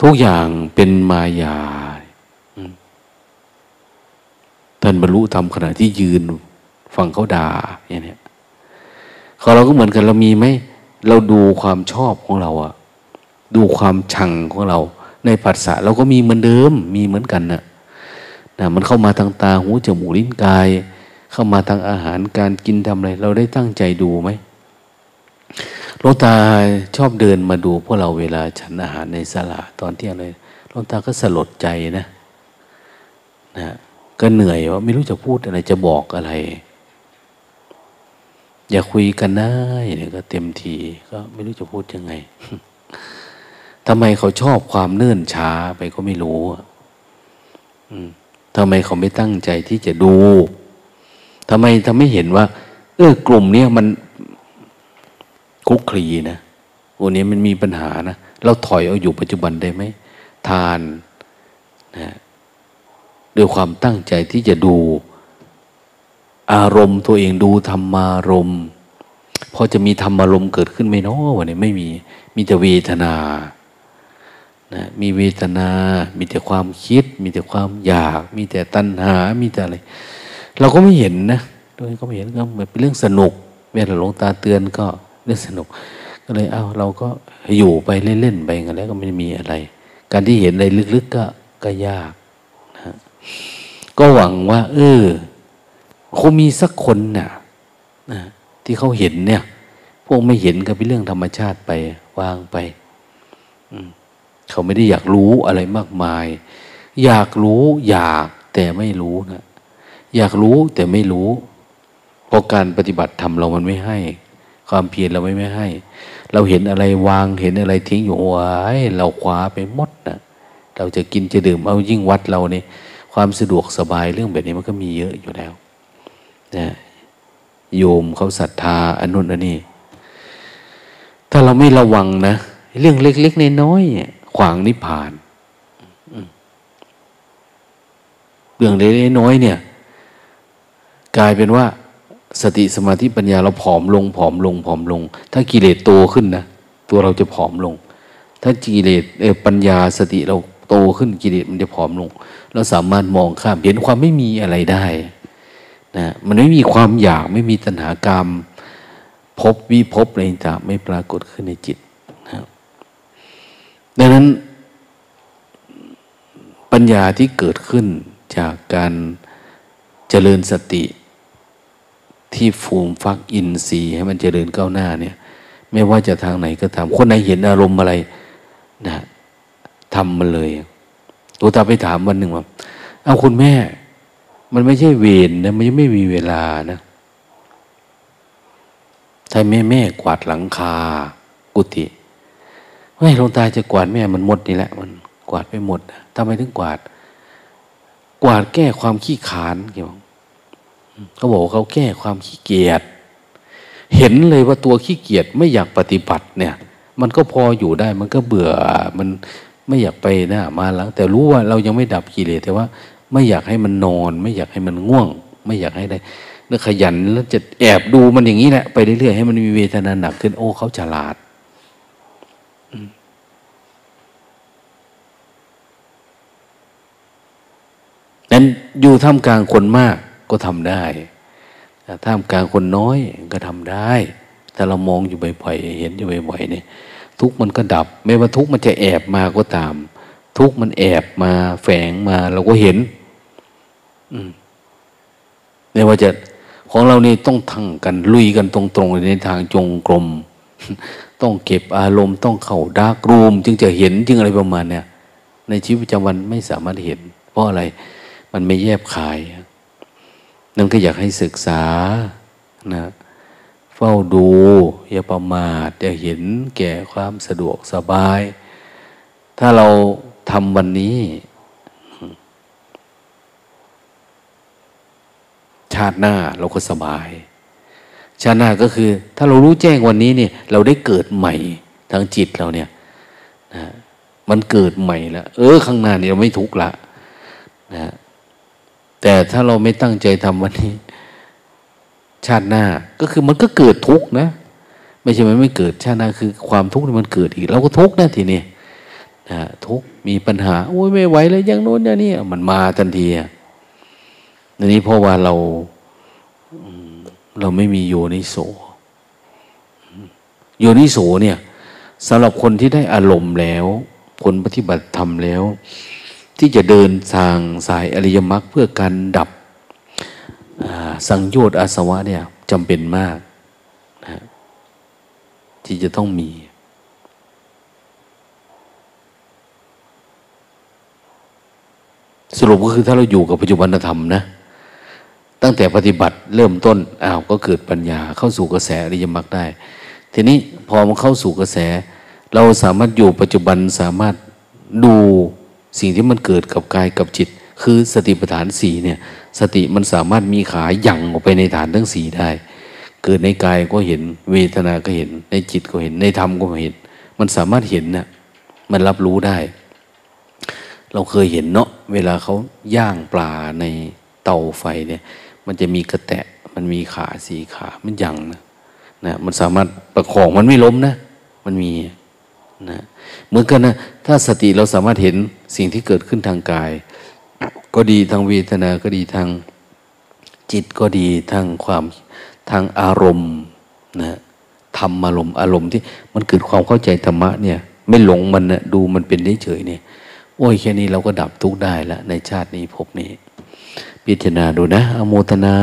ทุกอย่างเป็นมายาท่านบรรลุธรรมขณะที่ยืนฟังเขาด่าอย่างนี้ของเราก็เหมือนกันเรามีไหมเราดูความชอบของเราอะดูความชังของเรา ในภาษาเราก็มีเหมือนเดิมมีเหมือนกันนะนะมันเข้ามาทางตาหูจมูกลิ้นกาย เข้ามาทางอาหารการกินทำอะไร เราได้ตั้งใจดูไหมหลวงตาชอบเดินมาดูพวกเราเวลาฉันอาหารในสลาตอนเที่ยงเลยหลวงตาก็สลดใจนะนะก็เหนื่อยว่าไม่รู้จะพูดอะไรจะบอกอะไร อย่าคุยกันได้เนี่ยก็เต็มทีก็ไม่รู้จะพูดยังไงทำไมเขาชอบความเนื่นช้าไปก็ไม่รู้ทำไมเขาไม่ตั้งใจที่จะดู ทำไมทำไม่เห็นว่า เออกลุ่มเนี้ยมันคุกคลีนะวันนี้มันมีปัญหานะ เราถอยเอาอยู่ปัจจุบันได้ไหม ทานนะด้วยความตั้งใจที่จะดูอารมณ์ตัวเองดูธรรมารมณ์พอจะมีธรรมารมณ์เกิดขึ้นไหมเนาะวันนี้ไม่มี มีแต่เวทนานะมีเวทนา มีแต่ความคิด มีแต่ความอยาก มีแต่ตัณหา มีแต่อะไร เราก็ไม่เห็นนะโดยก็ไม่เห็นก็เหมือนเป็นเรื่องสนุกเวลาหลวงตาเตือนก็เรื่องสนุก ก็เลยเอาเราก็อยู่ไปเล่นๆไปกันแล้วก็ไม่มีอะไร การที่เห็นอะไรลึกๆก็ก็ยากนะก็หวังว่า เออคงมีสักคนนะ่ะนะที่เขาเห็นเนี่ย พวกไม่เห็นก็เป็นเรื่องธรรมชาติไปวางไปเขาไม่ได้อยากรู้อะไรมากมาย อยากรู้อยากแต่ไม่รู้นะ อยากรู้แต่ไม่รู้เพราะการปฏิบัติธรรมเรามันไม่ให้ ความเพียรเราไม่ไม่ให้ เราเห็นอะไรวางเห็นอะไรทิ้งอยู่ไว้เราคว้าไปหมดนะเราจะกินจะดื่มเอายิ่งวัดเราเนี่ยความสะดวกสบายเรื่องแบบนี้มันก็มีเยอะอยู่แล้วนะโยมเขาศรัทธาอนุนอันนี้ถ้าเราไม่ระวังนะ เรื่องเล็กๆน้อยๆขวางนิพพานเรื่องเล็กน้อยเนี่ย กลายเป็นว่าสติสมาธิปัญญาเราผอมลงผอมลงผอมลง ถ้ากิเลสโตขึ้นนะตัวเราจะผอมลง ถ้ากิเลสปัญญาสติเราโตขึ้นกิเลสมันจะผอมลง เราสามารถมองข้ามเห็นความไม่มีอะไรได้นะมันไม่มีความอยากไม่มีตัณหากรรมพบวิพบอะไรต่างไม่ปรากฏขึ้นในจิตนะดังนั้นปัญญาที่เกิดขึ้นจากการเจริญสติ ที่ฟูมฟักอินทรีย์ให้มันเจริญก้าวหน้าเนี่ย ไม่ว่าจะทางไหนก็ตามคนไหนเห็นอารมณ์อะไรนะทำมันเลยตัวตาไปถามวันหนึ่งว่าเอาคุณแม่ มันไม่ใช่เวรนะมันยังไม่มีเวลานะถ้าแม่แม่กวาดหลังคา กุฏิเฮ้ยลงตาจะกวาดแม่มันหมดนี่แหละ มันกวาดไปหมดทำไมถึงกวาด กวาดแก้ความขี้ขานเกี่ยว เขาบอกเขาแก้ความขี้เกียจเห็นเลยว่าตัวขี้เกียจไม่อยากปฏิบัติเนี่ย มันก็พออยู่ได้มันก็เบื่อมันไม่อยากไปนะมาหลัง แต่รู้ว่าเรายังไม่ดับกิเลสแต่ว่า ไม่อยากให้มันนอน ไม่อยากให้มันง่วง ไม่อยากให้ได้เนื้อขยันแล้วจะแอบดูมันอย่างนี้แหละไปเรื่อยๆให้มันมีเวทนาหนักขึ้นโอ้เขาฉลาดนั้นอยู่ท่ามกลางคนมาก ก็ทำได้ท่ามกลางคนน้อยก็ทำได้ แต่เรามองอยู่บ่อยๆเห็นอยู่บ่อยๆเนี่ย ทุกมันก็ดับ ไม่ว่าทุกมันจะแอบมาก็ตาม ทุกมันแอบมาแฝงมาเราก็เห็น อืมไม่ว่าจะของเรานี่ต้องทั้งกันลุยกันตรงๆในทางจงกรมต้องเก็บอารมณ์ต้องเข่าดากรูม จึงจะเห็นจึงอะไรประมาณเนี่ยในชีวิตประจำวันไม่สามารถเห็น เพราะอะไร มันไม่แยบคาย นั่นก็อยากให้ศึกษานะเฝ้าดู อย่าประมาท อย่าเห็นแก่ความสะดวกสบาย ถ้าเราทำวันนี้ ชาติหน้าเราก็สบาย ชาติหน้าก็คือ ถ้าเรารู้แจ้งวันนี้เนี่ย เราได้เกิดใหม่ทางจิตเราเนี่ยนะมันเกิดใหม่แล้วเออ ข้างหน้าเนี่ยเราไม่ทุกข์ละนะ แต่ถ้าเราไม่ตั้งใจทำวันนี้ ชาติหน้า ก็คือมันก็เกิดทุกข์นะ ไม่ใช่มันไม่เกิดชาติหน้าคือความทุกข์มันเกิดอีกเราก็ทุกข์นะทีนี้นะทุกข์มีปัญหาโอ้ยไม่ไหวเลยอย่างโน้นอย่างนี้มันมาทันทีอันนี้เพราะว่าเราเราไม่มีโยนิโสโยนิโสเนี่ยสำหรับคนที่ได้อารมณ์แล้ว คนปฏิบัติธรรมแล้ว ที่จะเดินทางสายอริยมรรคเพื่อการดับสังโยชน์อาสวะเนี่ยจำเป็นมากนะที่จะต้องมี สรุปก็คือถ้าเราอยู่กับปัจจุบันธรรมนะ ตั้งแต่ปฏิบัติเริ่มต้นอ้าวก็เกิดปัญญาเข้าสู่กระแสอริยมรรคได้ ทีนี้พอมันเข้าสู่กระแส เราสามารถอยู่ปัจจุบันสามารถดู สิ่งที่มันเกิดกับกายกับจิต คือสติปัฏฐานสี่เนี่ย สติมันสามารถมีขาหยั่งออกไปในฐานทั้งสีได้ เกิดในกายก็เห็น เวทนาก็เห็น ในจิตก็เห็น ในธรรมก็เห็น มันสามารถเห็นนะมันรับรู้ได้ เราเคยเห็นเนาะเวลาเขาย่างปลาในเตาไฟเนี่ย มันจะมีกระแตะ มันมีขาสีขามันยั่งนะนะมันสามารถประคองมันไม่ล้มนะ มันมีนะ เหมือนกันนะถ้าสติเราสามารถเห็นสิ่งที่เกิดขึ้นทางกาย ก็ดีทางเวทนาก็ดีทางจิตก็ดีทางความทางอารมณ์นะธรรมอารมณ์อารมณ์ที่มันเกิดความเข้าใจธรรมะเนี่ย ไม่หลงมันนะดูมันเป็นเฉยเนี่ย โอ้ยแค่นี้เราก็ดับทุกข์ได้ล้วในชาตินี้ภพนี้ พิจารณาดูนะ อโมทนา